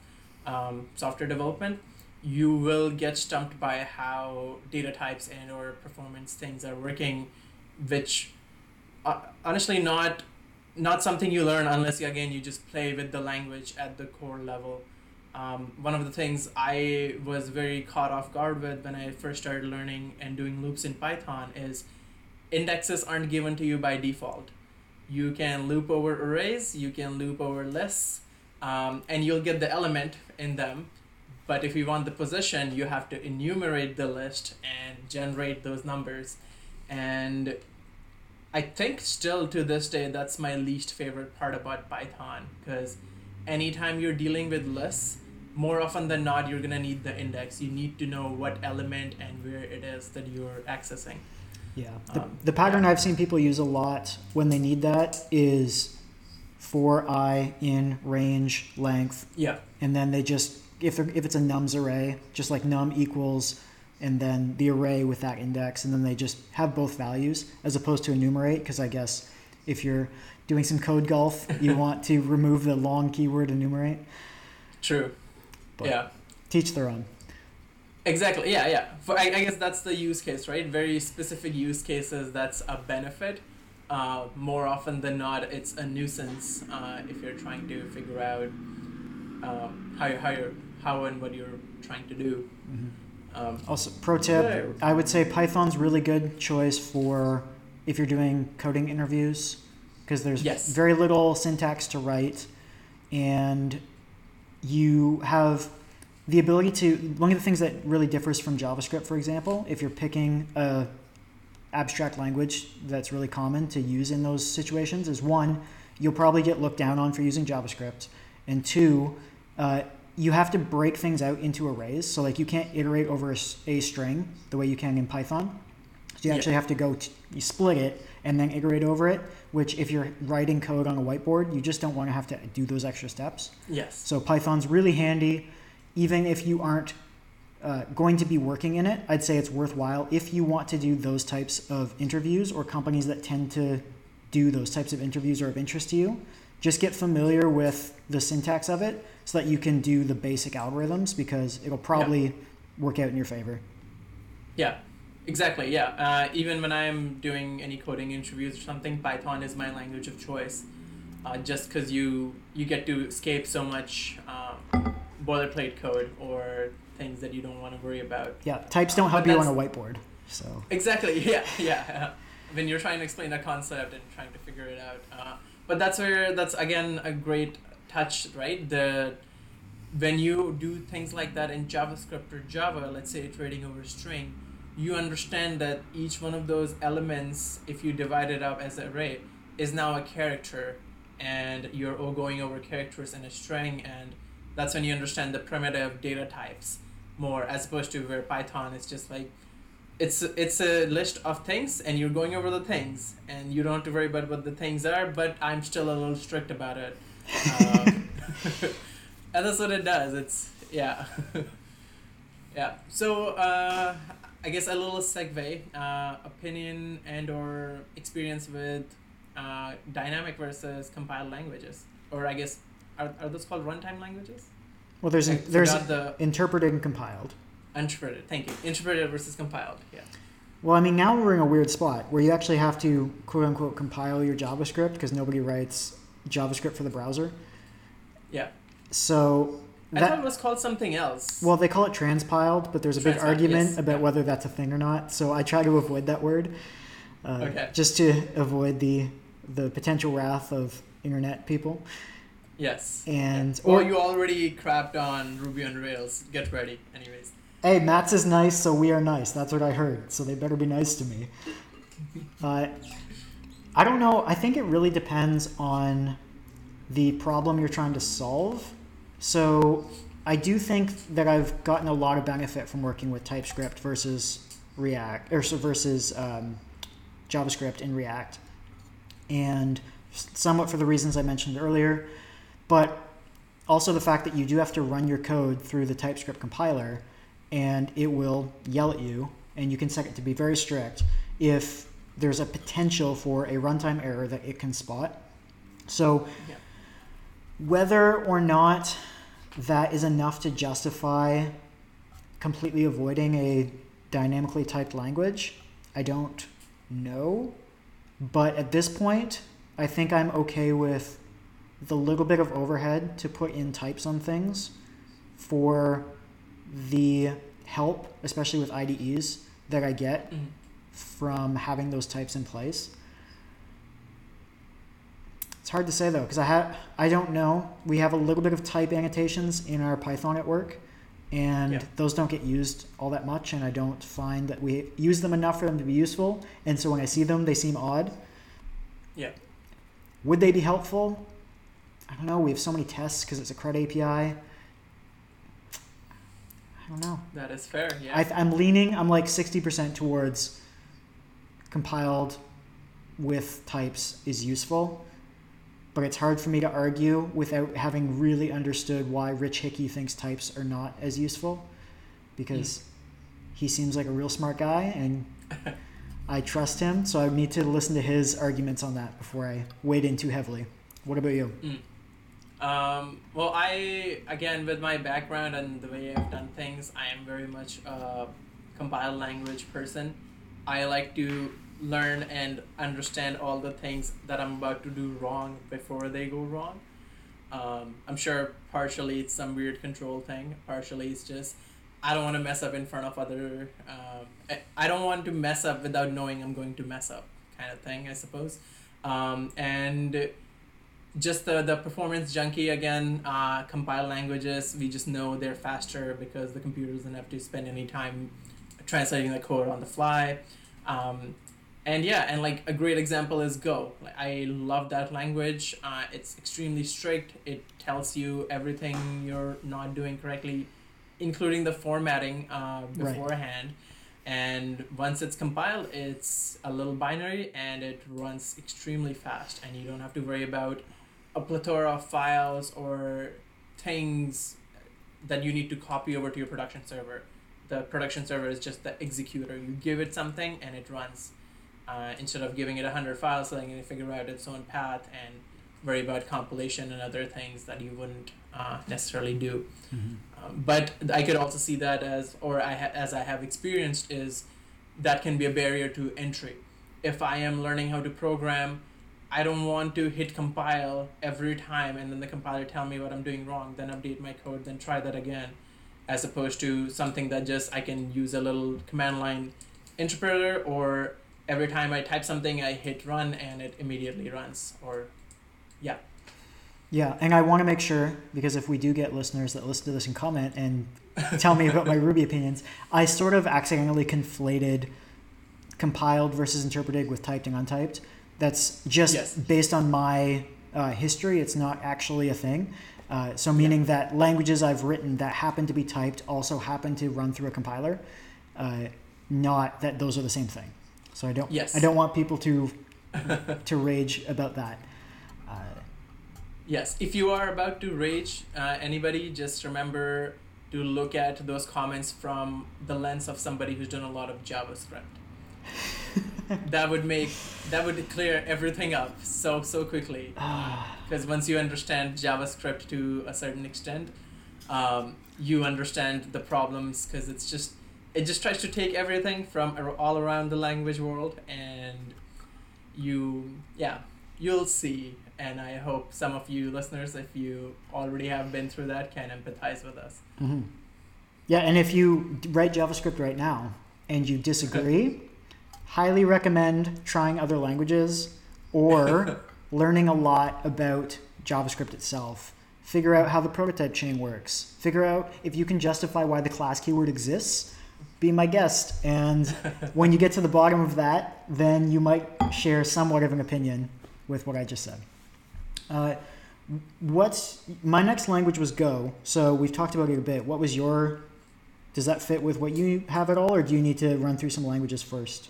um, software development you will get stumped by how data types and or performance things are working which uh, honestly not not something you learn unless you, again you just play with the language at the core level um, one of the things I was very caught off guard with when I first started learning and doing loops in Python is indexes aren't given to you by default. You can loop over arrays, you can loop over lists, um, and you'll get the element in them. But if you want the position, you have to enumerate the list and generate those numbers. And I think still to this day, that's my least favorite part about Python because anytime you're dealing with lists, more often than not, you're gonna need the index. You need to know what element and where it is that you're accessing. Yeah. The, Um, the pattern yeah. I've seen people use a lot when they need that is for i in range length, Yeah, and then they just if if it's a nums array, just like num equals, and then the array with that index, and then they just have both values as opposed to enumerate. Because I guess if you're doing some code golf, you want to remove the long keyword enumerate. true. But- yeah, Teach their own. exactly. Yeah, yeah. For, I, I guess that's the use case, right? Very specific use cases. That's a benefit. Uh, more often than not, it's a nuisance uh, if you're trying to figure out um, how, you- how, you're, how and what you're trying to do. Um, Also, pro tip: Yeah. I would say Python's really good choice for if you're doing coding interviews because there's Yes. very little syntax to write, and you have the ability to. One of the things that really differs from JavaScript, for example, if you're picking a abstract language that's really common to use in those situations, is one, you'll probably get looked down on for using JavaScript, and two, uh, you have to break things out into arrays. So like you can't iterate over a string the way you can in Python. So you Yeah. actually have to go t- you split it and then iterate over it. Which if you're writing code on a whiteboard, you just don't want to have to do those extra steps. yes. So Python's really handy, even if you aren't uh, going to be working in it. I'd say it's worthwhile if you want to do those types of interviews or companies that tend to do those types of interviews are of interest to you. Just get familiar with the syntax of it so that you can do the basic algorithms because it'll probably work out in your favor. Yeah, exactly. Yeah. Uh, even when I'm doing any coding interviews or something, Python is my language of choice. Uh, just because you you get to escape so much um, boilerplate code or things that you don't want to worry about. Yeah, types don't help But you on a whiteboard. So Exactly. Yeah. Yeah. when you're trying to explain a concept and trying to figure it out. Uh, but that's where that's again a great touch, right? The when you do things like that in JavaScript or Java, let's say iterating over a string, you understand that each one of those elements, if you divide it up as an array, is now a character, and you're all going over characters in a string, and that's when you understand the primitive data types more, as opposed to where Python is just like it's it's a list of things and you're going over the things and you don't have to worry about what the things are but i'm still a little strict about it um, and that's what it does. It's yeah. Yeah. So uh, i guess a little segue uh, opinion and or experience with uh, dynamic versus compiled languages. Or i guess are, are those called runtime languages? Well, there's I there's the interpreted and compiled. interpreted thank you. Interpreted versus compiled. Yeah. Well, I mean, now we're in a weird spot where you actually have to quote unquote compile your JavaScript because nobody writes JavaScript for the browser. Yeah. So I thought it that was called something else. well, they call it transpiled, but there's a big argument yes, about yeah. whether that's a thing or not. So I try to avoid that word, uh, Okay. just to avoid the the potential wrath of internet people. yes. And Or or you already crapped on Ruby on Rails. Get ready, anyways. hey, Matz is nice, so we are nice. That's what I heard. So they better be nice to me. But I don't know. I think it really depends on the problem you're trying to solve. So I do think that I've gotten a lot of benefit from working with TypeScript versus React or versus um, JavaScript in React, and somewhat for the reasons I mentioned earlier, but also the fact that you do have to run your code through the TypeScript compiler, and it will yell at you, and you can set it to be very strict if there's a potential for a runtime error that it can spot. So whether or not that is enough to justify completely avoiding a dynamically typed language, I don't know. But at this point, I think I'm okay with the little bit of overhead to put in types on things for the help, especially with IDEs, that I get Mhm. From having those types in place. It's hard to say though, because I have I don't know. We have a little bit of type annotations in our Python at work, and Yeah. those don't get used all that much, and I don't find that we use them enough for them to be useful. And so when I see them, they seem odd. Yeah. Would they be helpful? I don't know. We have so many tests because it's a CRUD API. I don't know. That is fair. Yeah. I, I'm leaning. I'm like sixty percent towards compiled with types is useful, but it's hard for me to argue without having really understood why Rich Hickey thinks types are not as useful, because he seems like a real smart guy and I trust him. So I need to listen to his arguments on that before I wade in too heavily. What about you? Um, well, I again with my background and the way I've done things, I am very much a compiled language person. I like to learn and understand all the things that I'm about to do wrong before they go wrong. Um, I'm sure partially it's some weird control thing. Partially it's just I don't want to mess up in front of other. Um, I, don't want to mess up without knowing I'm going to mess up, kind of thing. I suppose. Um, and just the, the performance junkie again uh, compile languages we just know they're faster because the computer doesn't have to spend any time translating the code on the fly um, and yeah and like a great example is go. Like, i love that language. Uh, it's extremely strict. It tells you everything you're not doing correctly including the formatting uh, Right. beforehand. And once it's compiled it's a little binary and it runs extremely fast. And you don't have to worry about a plethora of files or things that you need to copy over to your production server. The production server is just the executor. You give it something and it runs uh, instead of giving it 100 files so it can figure out its own path and worry about compilation and other things that you wouldn't uh, necessarily do um, but I could also see that as, or I ha- as I have experienced, is that can be a barrier to entry. If I am learning how to program, I don't want to hit compile every time and then the compiler tell me what I'm doing wrong, then update my code, then try that again, as opposed to something that just I can use a little command line interpreter or every time I type something I hit run and it immediately runs or yeah. Yeah, and I want to make sure because if we do get listeners that listen to this and comment and tell me about my Ruby opinions, I sort of accidentally conflated compiled versus interpreted with typed and untyped. That's just Yes. based on my uh, history. It's not actually a thing. Uh, so meaning that languages I've written that happen to be typed also happen to run through a compiler, uh, not that those are the same thing. So I don't. Yes. I don't want people to to rage about that. Uh, Yes, if you are about to rage, uh, anybody, just remember to look at those comments from the lens of somebody who's done a lot of JavaScript. that would make that would clear everything up so so quickly. Because once you understand JavaScript to a certain extent, um, you understand the problems. Because it's just it just tries to take everything from all around the language world, and you yeah you'll see and i hope some of you listeners if you already have been through that can empathize with us hmm Yeah, and if you write JavaScript right now and you disagree, highly recommend trying other languages or learning a lot about JavaScript itself. Figure out how the prototype chain works. Figure out if you can justify why the class keyword exists. Be my guest. And when you get to the bottom of that, then you might share somewhat of an opinion with what I just said. Uh, what's my next language was Go. So we've talked about it a bit. What was your? Does that fit with what you have at all, or do you need to run through some languages first?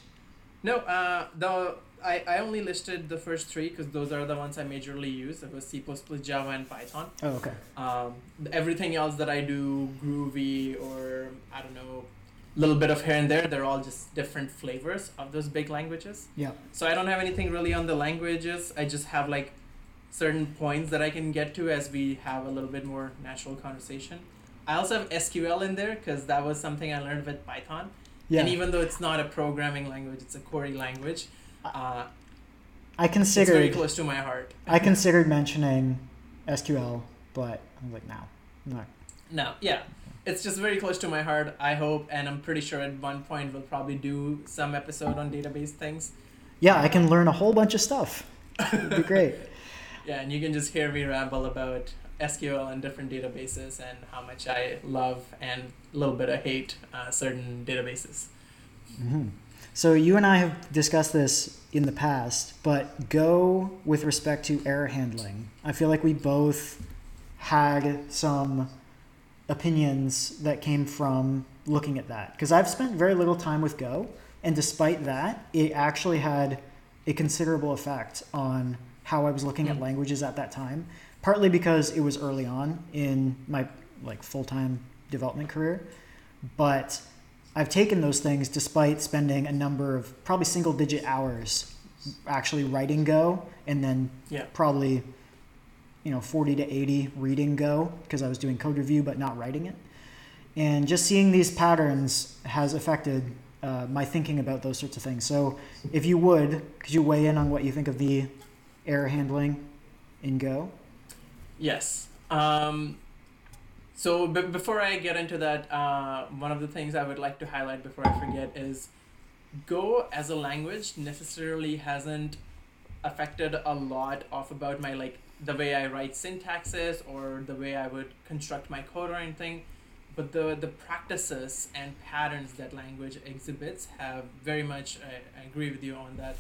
no uh, the I, I only listed the first three because those are the ones i majorly use it was c++ plus java and python Oh, okay. um, everything else that i do groovy or i don't know little bit of here and there they're all just different flavors of those big languages Yeah. So I don't have anything really on the languages. I just have like certain points that I can get to as we have a little bit more natural conversation. I also have SQL in there because that was something I learned with Python. Yeah. And even though it's not a programming language, it's a query language. Uh, I it's very considered. close to my heart. I considered mentioning SQL, but I was like, no, no. No, yeah. It's just very close to my heart, I hope, and I'm pretty sure at one point we'll probably do some episode on database things. Yeah, I can learn a whole bunch of stuff. It'd be great. yeah, and you can just hear me ramble about SQL and different databases and how much I love and a little bit of hate uh, certain databases. Mm-hmm. So you and I have discussed this in the past, but Go with respect to error handling. I feel like we both had some opinions that came from looking at that because I've spent very little time with Go, and despite that, it actually had a considerable effect on how I was looking at hmm. languages at that time. Partly because it was early on in my like full time development career, but I've taken those things despite spending a number of probably single digit hours actually writing Go, and then yeah. probably you know 40 to 80 reading Go because I was doing code review but not writing it. And just seeing these patterns has affected uh, my thinking about those sorts of things. So, if you would, could you weigh in on what you think of the error handling in Go? Yes. Um, so b- before I get into that, uh, one of the things I would like to highlight before I forget is Go as a language necessarily hasn't affected a lot of about my like the way I write syntaxes or the way I would construct my code or anything. But the, the practices and patterns that language exhibits have very much, I, I agree with you on that,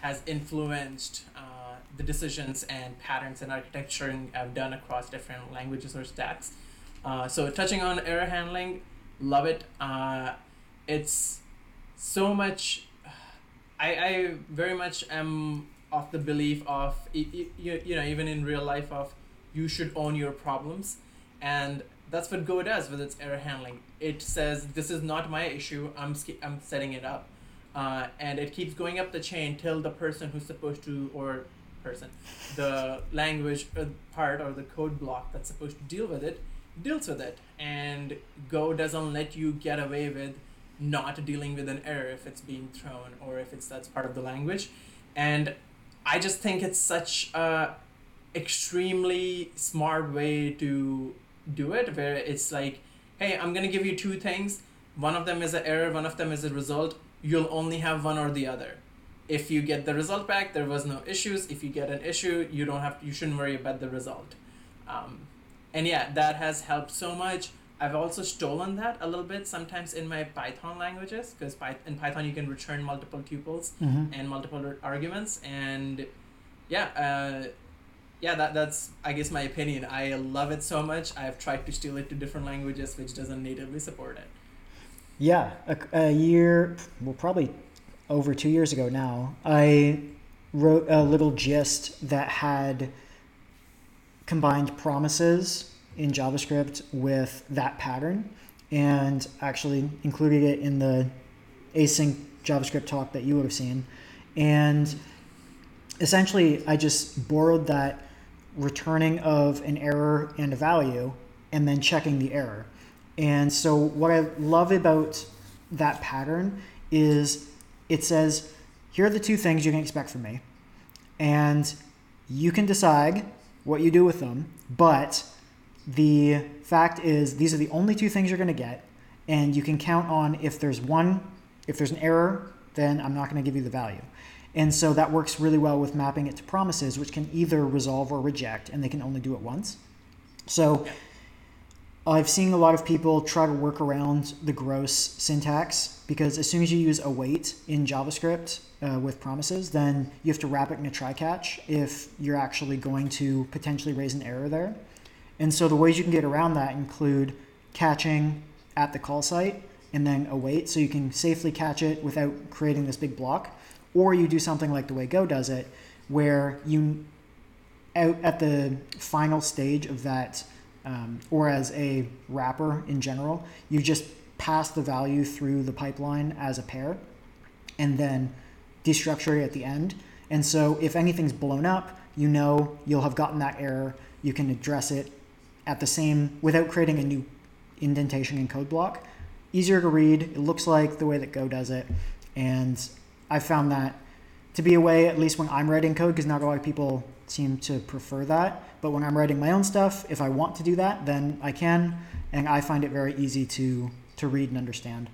has influenced uh, the decisions and patterns and architecture I've done across different languages or stacks. Uh, so touching on error handling, love it. Uh, it's so much. I, I very much am of the belief of you, you know even in real life of you should own your problems. And that's what go does with its error handling. It says this is not my issue. I'm i'm setting it up. Uh, and it keeps going up the chain till the person who's supposed to or person the language uh, part or the code block that's supposed to deal with it deals with it. And go doesn't let you get away with not dealing with an error if it's being thrown or if it's that's part of the language. And i just think it's such a extremely smart way to do it where it's like hey i'm going to give you two things. One of them is an error one of them is a result. You'll only have one or the other. If you get the result back there was no issues. If you get an issue you don't have you shouldn't worry about the result. Um, and yeah that has helped so much i've also stolen that a little bit sometimes in my python languages because in python you can return multiple tuples mm-hmm. and multiple arguments and yeah uh, yeah that, that's i guess my opinion i love it so much i've tried to steal it to different languages which doesn't natively support it yeah a, a year well probably over two years ago now i wrote a little gist that had combined promises in JavaScript with that pattern and actually included it in the async JavaScript talk that you would have seen. And essentially, I just borrowed that returning of an error and a value and then checking the error. And so, what I love about that pattern is it says, here are the two things you can expect from me. And you can decide what you do with them. But the fact is, these are the only two things you're going to get. And you can count on if there's one, if there's an error, then I'm not going to give you the value. And so that works really well with mapping it to promises, which can either resolve or reject, and they can only do it once. So I've seen a lot of people try to work around the gross syntax because as soon as you use await in JavaScript uh, with promises, then you have to wrap it in a try catch if you're actually going to potentially raise an error there. And so the ways you can get around that include catching at the call site and then await so you can safely catch it without creating this big block. Or you do something like the way Go does it, where you out at the final stage of that um, or as a wrapper in general, you just pass the value through the pipeline as a pair and then destructure it at the end. And so if anything's blown up, you know you'll have gotten that error. You can address it at the same without creating a new indentation and code block. Easier to read. It looks like the way that Go does it. And I found that to be a way, at least when I'm writing code, because not a lot of people seem to prefer that. But when I'm writing my own stuff, if I want to do that, then I can, and I find it very easy to to read and understand.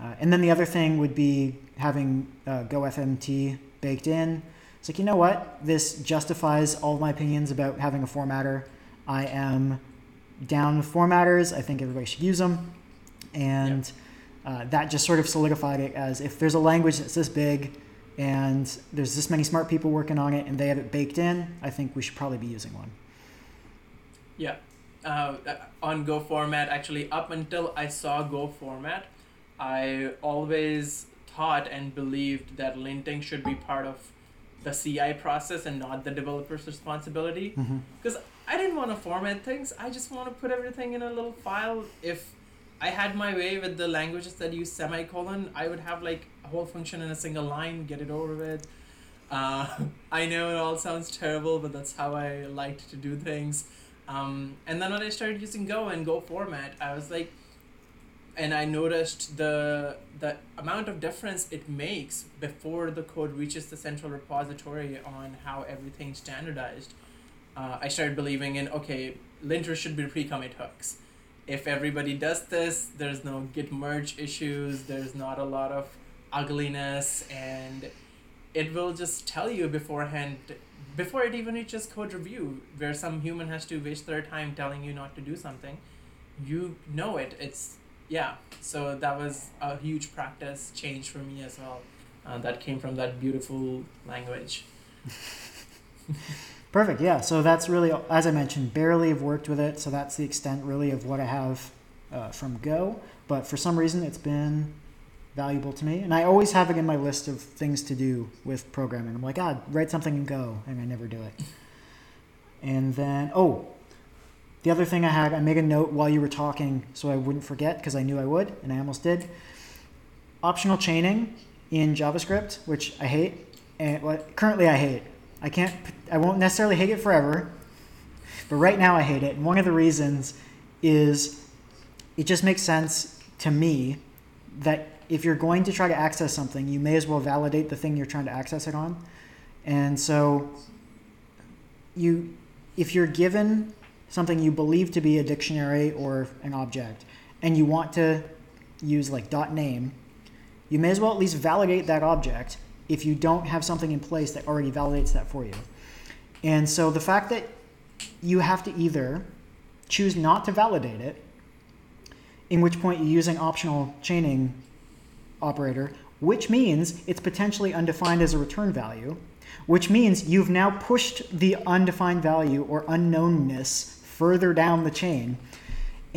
Uh, and then the other thing would be having uh, GoFMT baked in. It's like, you know what? This justifies all my opinions about having a formatter. I am down with formatters. I think everybody should use them. And uh, that just sort of solidified it as if there's a language that's this big and there's this many smart people working on it and they have it baked in, I think we should probably be using one. Yeah. Uh, on Go format, actually, up until I saw Go format, I always thought and believed that linting should be part of the CI process and not the developer's responsibility. Because I didn't want to format things. I just want to put everything in a little file. If I had my way with the languages that use semicolon, I would have like a whole function in a single line, get it over with. Uh, I know it all sounds terrible, but that's how I liked to do things. Um, and then when I started using Go and Go format, I was like, and I noticed the the amount of difference it makes before the code reaches the central repository on how everything's standardized. Uh, I started believing in okay, linters should be pre-commit hooks. If everybody does this, there's no git merge issues. There's not a lot of ugliness, and it will just tell you beforehand before it even reaches code review, where some human has to waste their time telling you not to do something. You know it. It's yeah so that was a huge practice change for me as well uh, that came from that beautiful language Perfect. Yeah. So that's really, as I mentioned, barely have worked with it. So that's the extent really of what I have uh, from Go. But for some reason, it's been valuable to me, and I always have it in my list of things to do with programming. I'm like, ah, write something in Go, and I never do it. And then, oh, the other thing I had, I made a note while you were talking so I wouldn't forget because I knew I would, and I almost did. Optional chaining in JavaScript, which I hate, and well, currently I hate. I can't, I won't necessarily hate it forever, but right now I hate it. And one of the reasons is it just makes sense to me that if you're going to try to access something, you may as well validate the thing you're trying to access it on. And so you if you're given something you believe to be a dictionary or an object and you want to use like dot name, you may as well at least validate that object if you don't have something in place that already validates that for you. And so the fact that you have to either choose not to validate it, in which point you're using optional chaining operator, which means it's potentially undefined as a return value, which means you've now pushed the undefined value or unknownness further down the chain.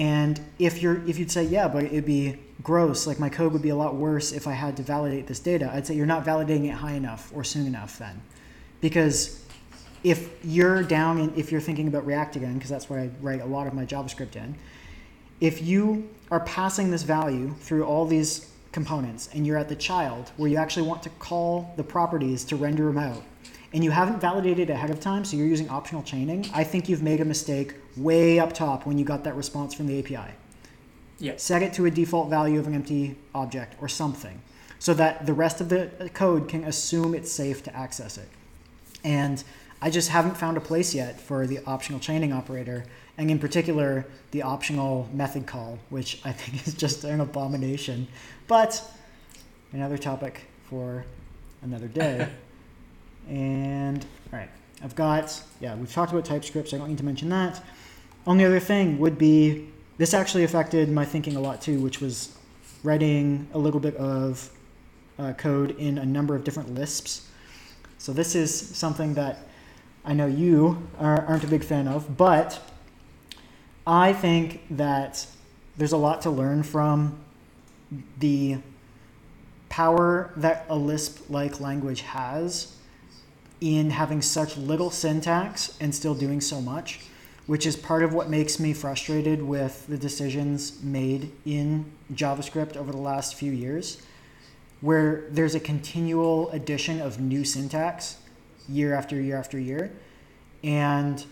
And if you're if you'd say, yeah, but it'd be gross, like my code would be a lot worse if I had to validate this data, I'd say you're not validating it high enough or soon enough then. Because if you're down in, if you're thinking about React again, because that's where I write a lot of my JavaScript in, if you are passing this value through all these components and you're at the child where you actually want to call the properties to render them out and you haven't validated ahead of time, so you're using optional chaining, I think you've made a mistake way up top when you got that response from the API. Yeah. Set it to a default value of an empty object or something so that the rest of the uh, code can assume it's safe to access it. And I just haven't found a place yet for the optional chaining operator, and in particular, the optional method call, which I think is just an abomination. But another topic for another day. and all right, I've got, yeah, we've talked about TypeScript, so I don't need to mention that. Only other thing would be this actually affected my thinking a lot too, which was writing a little bit of uh, code in a number of different Lisps. So this is something that I know you are, aren't a big fan of, but I think that there's a lot to learn from the power that a Lisp like language has in having such little syntax and still doing so much, which is part of what makes me frustrated with the decisions made in JavaScript over the last few years, where there's a continual addition of new syntax year after year after year. And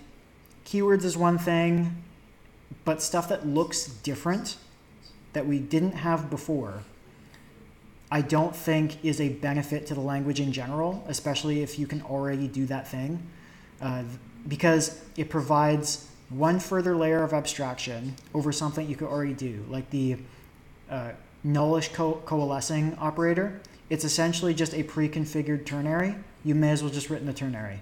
keywords is one thing, but stuff that looks different that we didn't have before, I don't think is a benefit to the language in general, especially if you can already do that thing, uh, because it provides one further layer of abstraction over something you could already do, like the uh, nullish co- coalescing operator. It's essentially just a pre-configured ternary you may as well just written a ternary.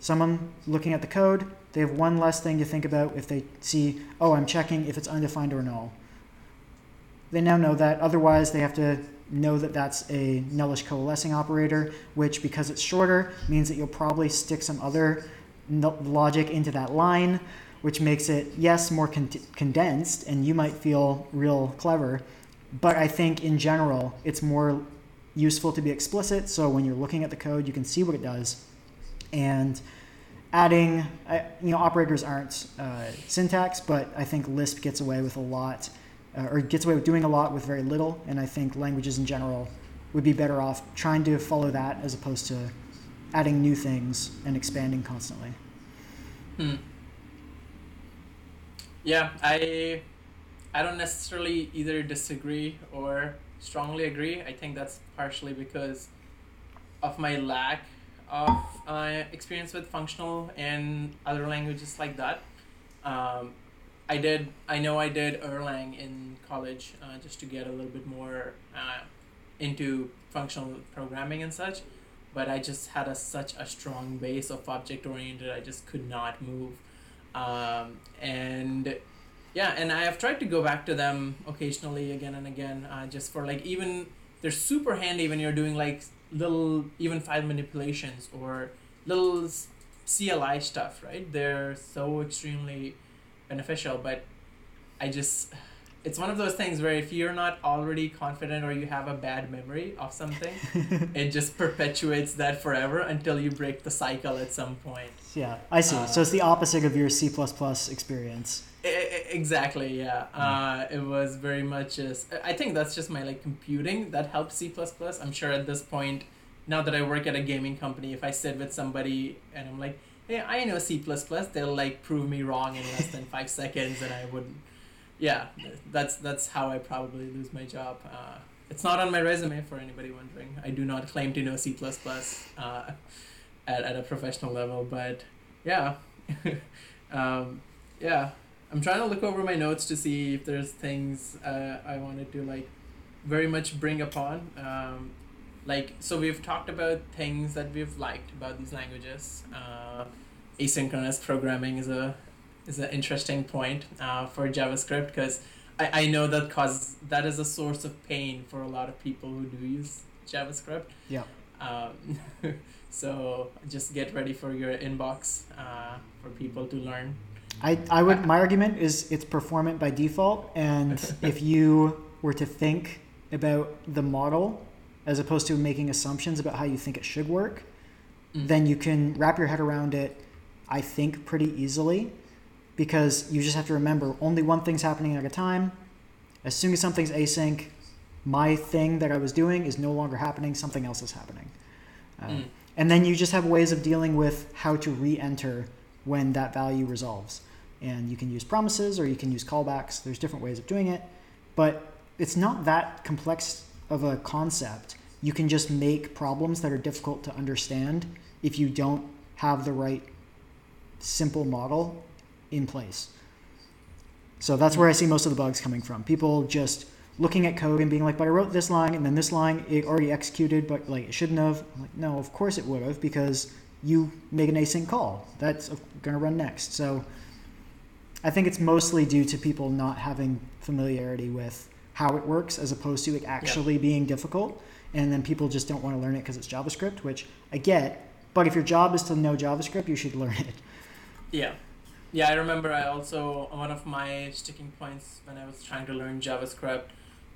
Someone looking at the code, they have one less thing to think about if they see, oh, I'm checking if it's undefined or null. They now know that. Otherwise, they have to know that that's a nullish coalescing operator, which, because it's shorter, means that you'll probably stick some other logic into that line, which makes it, yes, more con- condensed, and you might feel real clever. But I think in general, it's more useful to be explicit. So when you're looking at the code, you can see what it does. And adding, you know, operators aren't uh, syntax, but I think Lisp gets away with a lot uh, or gets away with doing a lot with very little. And I think languages in general would be better off trying to follow that as opposed to adding new things and expanding constantly. Hmm. Yeah, I I don't necessarily either disagree or strongly agree. I think that's partially because of my lack of uh, experience with functional and other languages like that. Um, I did. I know I did Erlang in college uh, just to get a little bit more uh, into functional programming and such, but I just had a such a strong base of object oriented. I just could not move, um, and yeah, and I have tried to go back to them occasionally again and again, uh, just for like even they're super handy when you're doing like little even file manipulations or little CLI stuff, right? They're so extremely beneficial but i just it's one of those things where if you're not already confident or you have a bad memory of something it just perpetuates that forever until you break the cycle at some point. Yeah i see. Uh, so it's the opposite of your c++ experience. Exactly yeah. Mm. uh, it was very much just i think that's just my like computing that helps c++ i'm sure at this point now that i work at a gaming company if i sit with somebody and i'm like hey, I know C++, they'll like prove me wrong in less than five seconds and I wouldn't. Yeah, that's that's how I probably lose my job. Uh, it's not on my resume for anybody wondering. I do not claim to know C++ uh, at, at a professional level, but yeah. um, yeah, I'm trying to look over my notes to see if there's things uh, I wanted to like very much bring upon. Um, like so we've talked about things that we've liked about these languages. Uh, asynchronous programming is a is an interesting point uh, for javascript because I, I know that cause that is a source of pain for a lot of people who do use javascript. Yeah. Um, so just get ready for your inbox uh, for people to learn. I, I would my argument is it's performant by default and if you were to think about the model as opposed to making assumptions about how you think it should work, mm. then you can wrap your head around it, I think, pretty easily because you just have to remember only one thing's happening at a time. As soon as something's async, my thing that I was doing is no longer happening, something else is happening. Uh, mm. And then you just have ways of dealing with how to re enter when that value resolves. And you can use promises or you can use callbacks. There's different ways of doing it. But it's not that complex of a concept you can just make problems that are difficult to understand if you don't have the right simple model in place. So that's where I see most of the bugs coming from. People just looking at code and being like, but I wrote this line and then this line it already executed, but like it shouldn't have. I'm like, no, of course it would have because you make an async call. That's going to run next. So I think it's mostly due to people not having familiarity with how it works as opposed to it actually being difficult and then people just don't want to learn it because it's JavaScript, which I get. But if your job is to know JavaScript, you should learn it. Yeah. Yeah, I remember I also, one of my sticking points when I was trying to learn JavaScript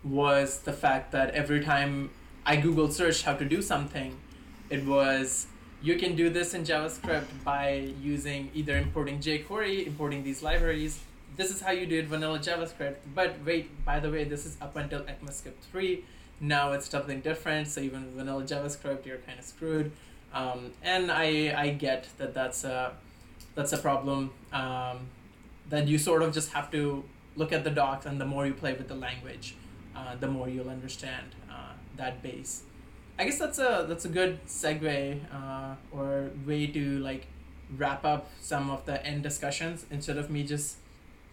was the fact that every time I Google search how to do something, it was you can do this in JavaScript by using either importing jQuery, importing these libraries. This is how you do it vanilla JavaScript. But wait, by the way, this is up until ECMAScript 3 now it's something different. So even vanilla JavaScript, you're kind of screwed. Um, and I I get that that's a that's a problem. Um, that you sort of just have to look at the docs, and the more you play with the language, uh, the more you'll understand uh, that base. I guess that's a that's a good segue uh, or way to like wrap up some of the end discussions instead of me just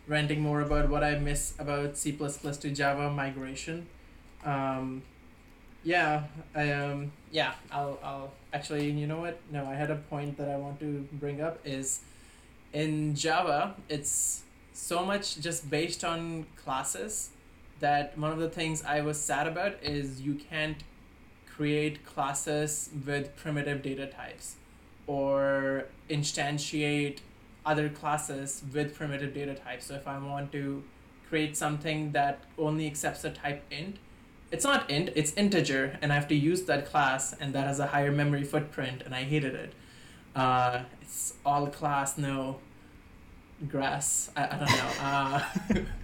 ranting more about what I miss about C++ to Java migration. Um, Yeah, I um yeah, I'll I'll actually you know what? No, I had a point that I want to bring up is in Java, it's so much just based on classes that one of the things I was sad about is you can't create classes with primitive data types or instantiate other classes with primitive data types. So if I want to create something that only accepts the type int, it's not int, it's integer, and I have to use that class, and that has a higher memory footprint, and I hated it. Uh, it's all class, no grass. I, I don't know. Uh,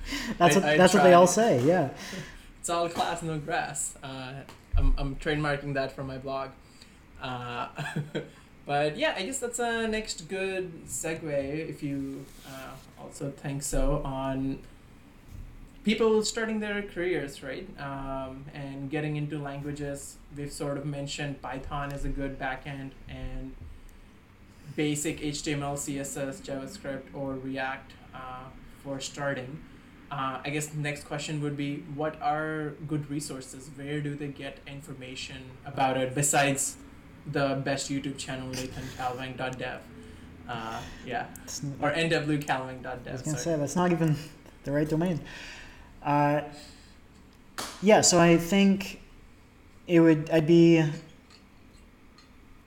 that's I- what I that's what they all say. Yeah. it's all class, no grass. Uh, I'm, I'm trademarking that for my blog. Uh, but yeah, I guess that's a next good segue, if you uh, also think so, on people starting their careers, right? Um, and getting into languages. We've sort of mentioned Python is a good backend and basic HTML, CSS, JavaScript, or React uh, for starting. Uh, I guess the next question would be what are good resources? Where do they get information about it besides the best YouTube channel, nathancalving.dev? Uh, yeah, or I was gonna Sorry. say that's not even the right domain. Uh, yeah, so I think it would. I'd be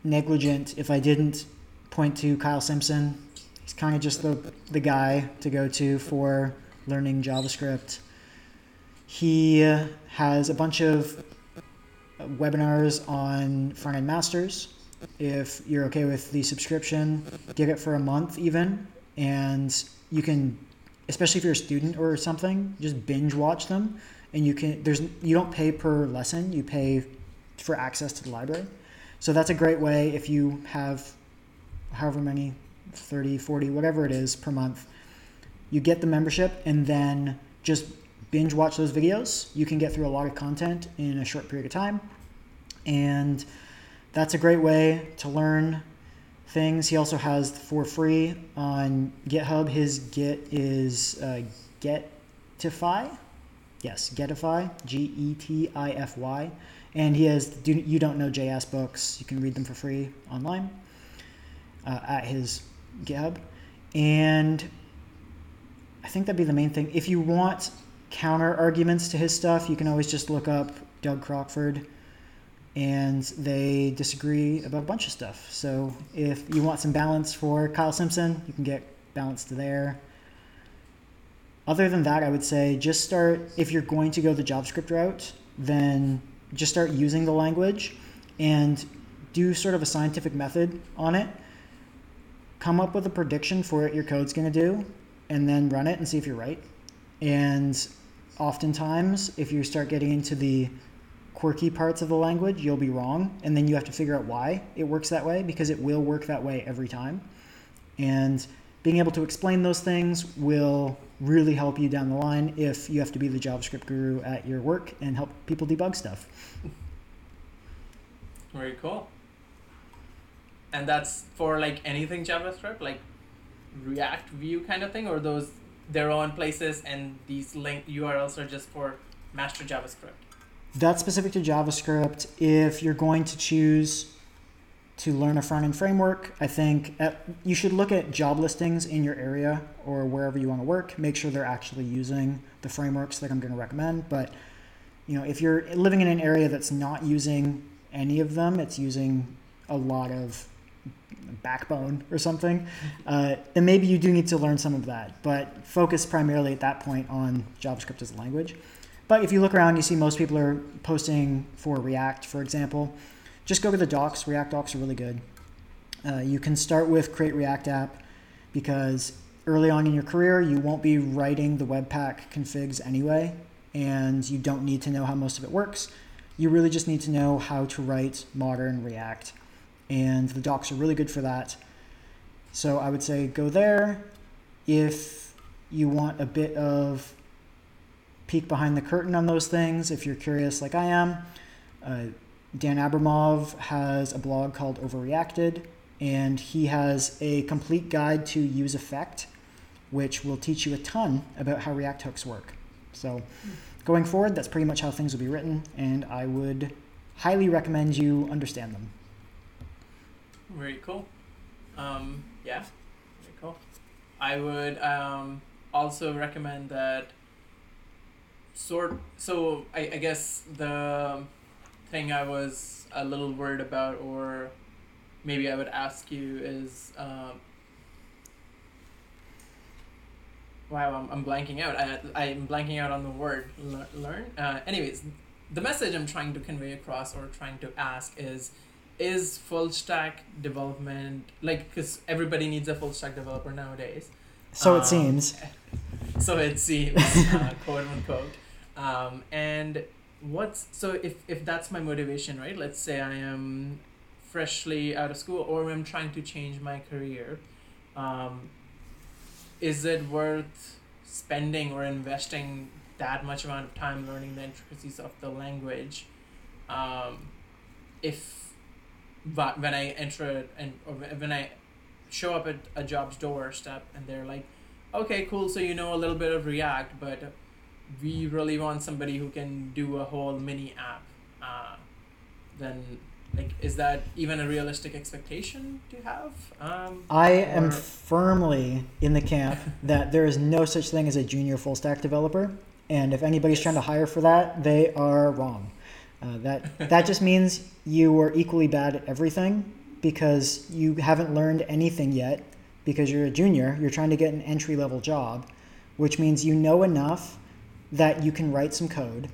negligent if I didn't point to Kyle Simpson. He's kind of just the the guy to go to for learning JavaScript. He has a bunch of webinars on front end masters. If you're okay with the subscription, get it for a month even, and you can, especially if you're a student or something, just binge watch them. And you can there's you don't pay per lesson, you pay for access to the library. So that's a great way if you have however many 30, 40, whatever it is per month. You get the membership and then just binge watch those videos. You can get through a lot of content in a short period of time. And that's a great way to learn things. He also has for free on GitHub. His Git is uh, Getify. Yes, Getify, G E T I F Y. And he has do You Don't Know JS books. You can read them for free online uh, at his GitHub. And I think that'd be the main thing. If you want counter arguments to his stuff, you can always just look up Doug Crockford, and they disagree about a bunch of stuff. So if you want some balance for Kyle Simpson, you can get balance there. Other than that, I would say just start, if you're going to go the JavaScript route, then just start using the language and do sort of a scientific method on it. Come up with a prediction for what your code's going to do, and then run it and see if you're right. And oftentimes, if you start getting into the quirky parts of the language, you'll be wrong. And then you have to figure out why it works that way because it will work that way every time. And being able to explain those things will really help you down the line if you have to be the JavaScript guru at your work and help people debug stuff. Very cool. And that's for like anything JavaScript, like React Vue kind of thing, or those their own places, and these link URLs are just for master JavaScript. That's specific to JavaScript. If you're going to choose to learn a front end framework, I think at, you should look at job listings in your area or wherever you want to work. Make sure they're actually using the frameworks that I'm going to recommend. But you know, if you're living in an area that's not using any of them, it's using a lot of backbone or something, uh, then maybe you do need to learn some of that. But focus primarily at that point on JavaScript as a language. But if you look around, you see most people are posting for React, for example. Just go to the docs. React docs are really good. Uh, you can start with Create React App because early on in your career, you won't be writing the Webpack configs anyway, and you don't need to know how most of it works. You really just need to know how to write modern React, and the docs are really good for that. So I would say go there. If you want a bit of peek behind the curtain on those things, if you're curious like I am, uh, Dan Abramov has a blog called Overreacted, and he has a complete guide to useEffect, which will teach you a ton about how React hooks work. So, going forward, that's pretty much how things will be written, and I would highly recommend you understand them. Very cool. Um, yeah, very cool. I would um, also recommend that sort. So I, I guess the thing I was a little worried about, or maybe I would ask you, is um, wow, I'm, I'm blanking out. I, I'm blanking out on the word learn. Uh, anyways, the message I'm trying to convey across or trying to ask is is full stack development like because everybody needs a full stack developer nowadays so um, it seems so it seems uh, quote unquote um, and what's so if if that's my motivation right? Let's say i am freshly out of school or i'm trying to change my career. Um, is it worth spending or investing that much amount of time learning the intricacies of the language? Um, if but when i enter and or when i show up at a job's doorstep and they're like okay cool so you know a little bit of react but we really want somebody who can do a whole mini app uh, then like is that even a realistic expectation to have um, i or... am firmly in the camp that there is no such thing as a junior full stack developer and if anybody's trying to hire for that they are wrong. Uh, that that just means you are equally bad at everything because you haven't learned anything yet. Because you're a junior you're trying to get an entry level job which means you know enough that you can write some code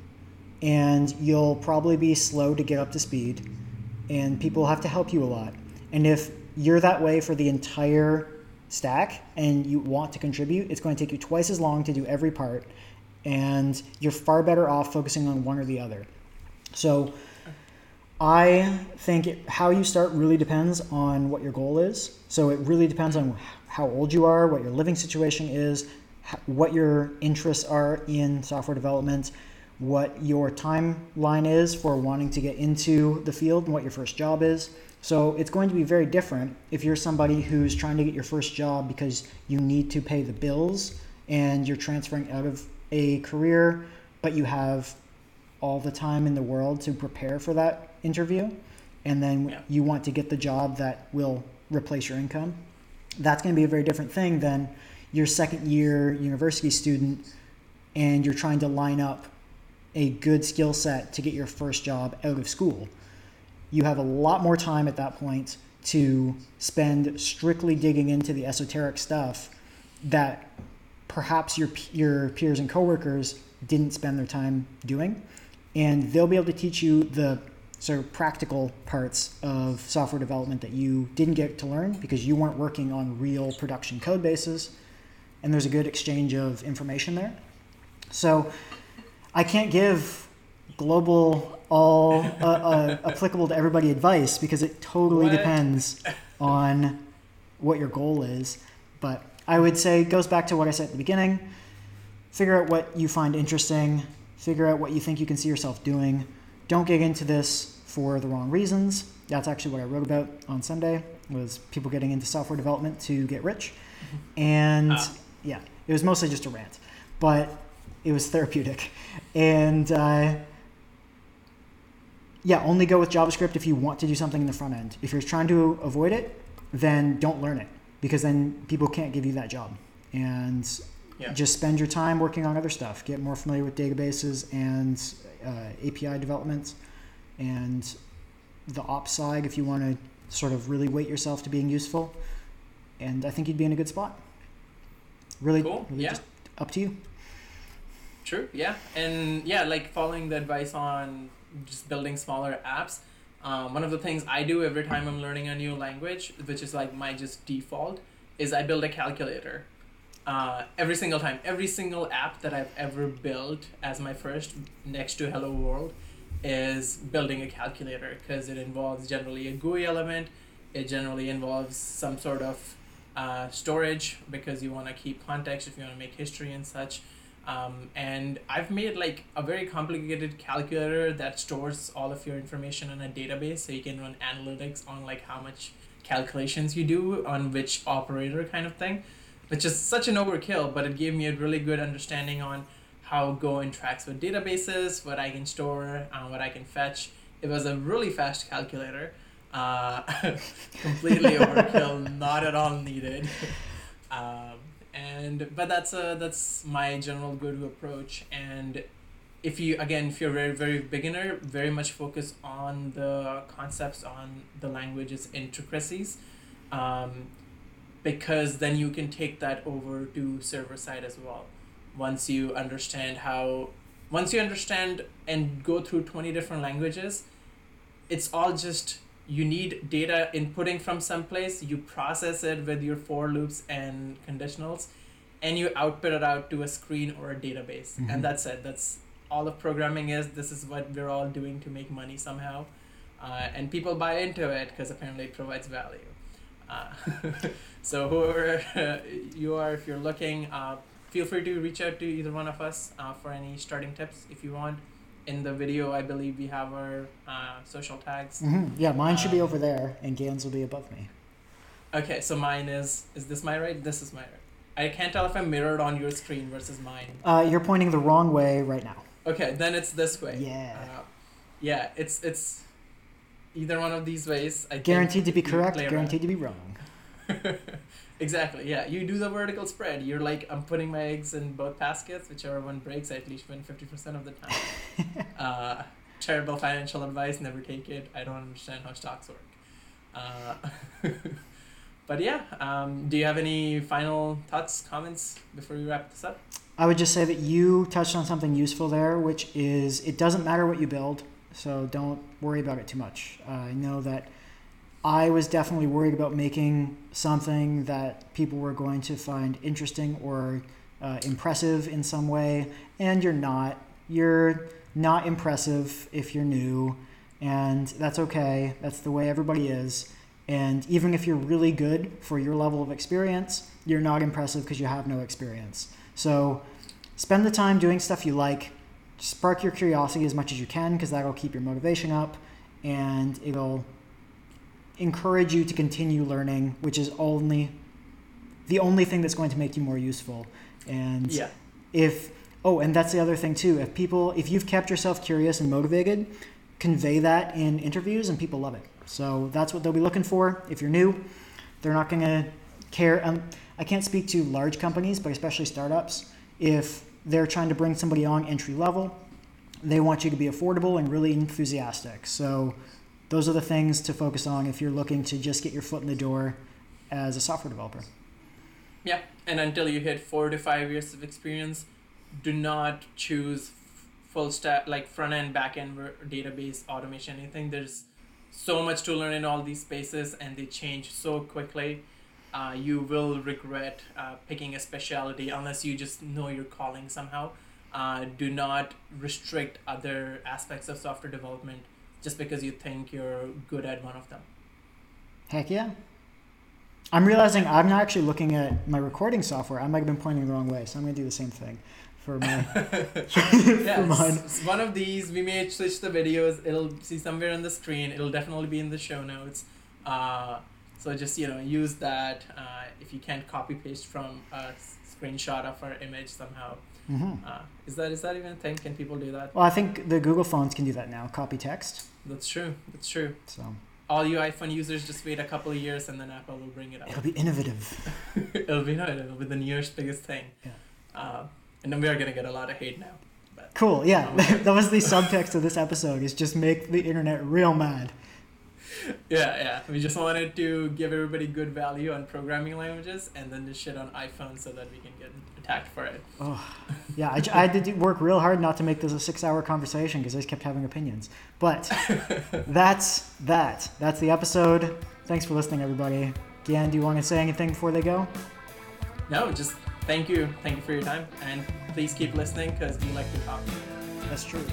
and you'll probably be slow to get up to speed and people have to help you a lot. And if you're that way for the entire stack and you want to contribute, it's going to take you twice as long to do every part, and you're far better off focusing on one or the other. So, I think it, how you start really depends on what your goal is. So, it really depends on how old you are, what your living situation is, what your interests are in software development what your timeline is for wanting to get into the field and what your first job is. So it's going to be very different if you're somebody who's trying to get your first job because you need to pay the bills and you're transferring out of a career, but you have all the time in the world to prepare for that interview. And then yeah. you want to get the job that will replace your income. That's going to be a very different thing than your second year university student and you're trying to line up a good skill set to get your first job out of school. You have a lot more time at that point to spend strictly digging into the esoteric stuff that perhaps your your peers and coworkers didn't spend their time doing and they'll be able to teach you the sort of practical parts of software development that you didn't get to learn because you weren't working on real production code bases and there's a good exchange of information there so I can't give global, all uh, uh, applicable to everybody advice because it totally what? depends on what your goal is. But I would say it goes back to what I said at the beginning. Figure out what you find interesting. Figure out what you think you can see yourself doing. Don't get into this for the wrong reasons. That's actually what I wrote about on Sunday was people getting into software development to get rich. Mm-hmm. And ah. Yeah, it was mostly just a rant. But it was therapeutic. And uh, yeah, only go with JavaScript if you want to do something in the front end. If you're trying to avoid it, then don't learn it because then people can't give you that job. And yeah. just spend your time working on other stuff. Get more familiar with databases and uh, API development and the ops side if you want to sort of really weight yourself to being useful. And I think you'd be in a good spot. Really, cool. really yeah. just up to you. True. Yeah, and yeah, like following the advice on just building smaller apps. Um, one of the things I do every time I'm learning a new language, which is like my just default, is I build a calculator. Uh, every single time, every single app that I've ever built as my first next to Hello World is building a calculator because it involves generally a GUI element. It generally involves some sort of uh, storage because you want to keep context if you want to make history and such. Um, and I've made like a very complicated calculator that stores all of your information in a database so you can run analytics on like how much calculations you do on which operator kind of thing, which is such an overkill, but it gave me a really good understanding on how Go interacts with databases, what I can store, uh, what I can fetch. It was a really fast calculator. Uh, completely overkill, not at all needed. Um, and but that's a that's my general go-to approach. And if you again, if you're very very beginner, very much focus on the concepts, on the language's intricacies. Um, because then you can take that over to server side as well once you understand how once you understand and go through 20 different languages it's all just you need data inputting from someplace you process it with your for loops and conditionals and you output it out to a screen or a database. Mhm. and that's it. That's all of programming is. This is what we're all doing to make money somehow. Uh, and people buy into it because apparently it provides value. Uh, so whoever you are if you're looking uh, feel free to reach out to either one of us uh, for any starting tips if you want in the video i believe we have our uh, social tags hmm Yeah, mine should be Um, over there, and Gans will be above me. okay so mine is is this my right this is my right i can't tell if i'm mirrored on your screen versus mine Uh, you're pointing the wrong way right now. okay then it's this way Yeah. uh, yeah it's it's either one of these ways i think Guaranteed to be correct, play around. guaranteed to be wrong. exactly. Yeah, you do the vertical spread. You're like, I'm putting my eggs in both baskets. Whichever one breaks, I at least win fifty percent of the time. uh, terrible financial advice. Never take it. I don't understand how stocks work. Uh, but yeah, um, do you have any final thoughts, comments before we wrap this up? I would just say that you touched on something useful there, which is it doesn't matter what you build, so don't worry about it too much. Uh, I know that I was definitely worried about making something that people were going to find interesting or uh, impressive in some way, and you're not. You're not impressive if you're new, and that's okay. That's the way everybody is. And even if you're really good for your level of experience, you're not impressive because you have no experience. So spend the time doing stuff you like. Spark your curiosity as much as you can because that'll keep your motivation up and it'll encourage you to continue learning, which is only the only thing that's going to make you more useful. And Yeah. if oh, and that's the other thing too. If people if you've kept yourself curious and motivated, convey that in interviews and people love it. So that's what they'll be looking for. If you're new, they're not going to care. Um, I can't speak to large companies, but especially startups. If they're trying to bring somebody on entry level, they want you to be affordable and really enthusiastic. So those are the things to focus on if you're looking to just get your foot in the door as a software developer. Yeah, and until you hit four to five years of experience, do not choose full stack like front end, back end, database, automation, anything. There's so much to learn in all these spaces, and they change so quickly. Uh, you will regret uh, picking a specialty unless you just know your calling somehow. Uh, do not restrict other aspects of software development just because you think you're good at one of them. Heck yeah. I'm realizing I'm not actually looking at my recording software. I might have been pointing the wrong way, so I'm going to do the same thing for my yeah, for mine. one of these we may switch the videos. It'll see somewhere on the screen. It'll definitely be in the show notes. Uh, so just you know use that. Uh, if you can't copy paste from a screenshot of our image somehow, hmm uh, is that is that even a thing? Can people do that? Well, I think the Google phones can do that now. Copy text. That's true. That's true. So All you iPhone users just wait a couple of years and then Apple will bring it out. it'll be innovative. it'll be innovative. it'll be the newest biggest thing. Yeah. Uh, and then we are gonna get a lot of hate now. But Cool. Yeah, that was the subtext of this episode. Is just make the internet real mad. Yeah, yeah. We just wanted to give everybody good value on programming languages and then just shit on iPhone so that we can get attacked for it. Oh, yeah. I had to do- work real hard not to make this a six-hour conversation because I just kept having opinions. But that's that. That's the episode. Thanks for listening, everybody. Gian, do you want to say anything before they go? No, just thank you. Thank you for your time. And please keep listening because we like to talk. That's true.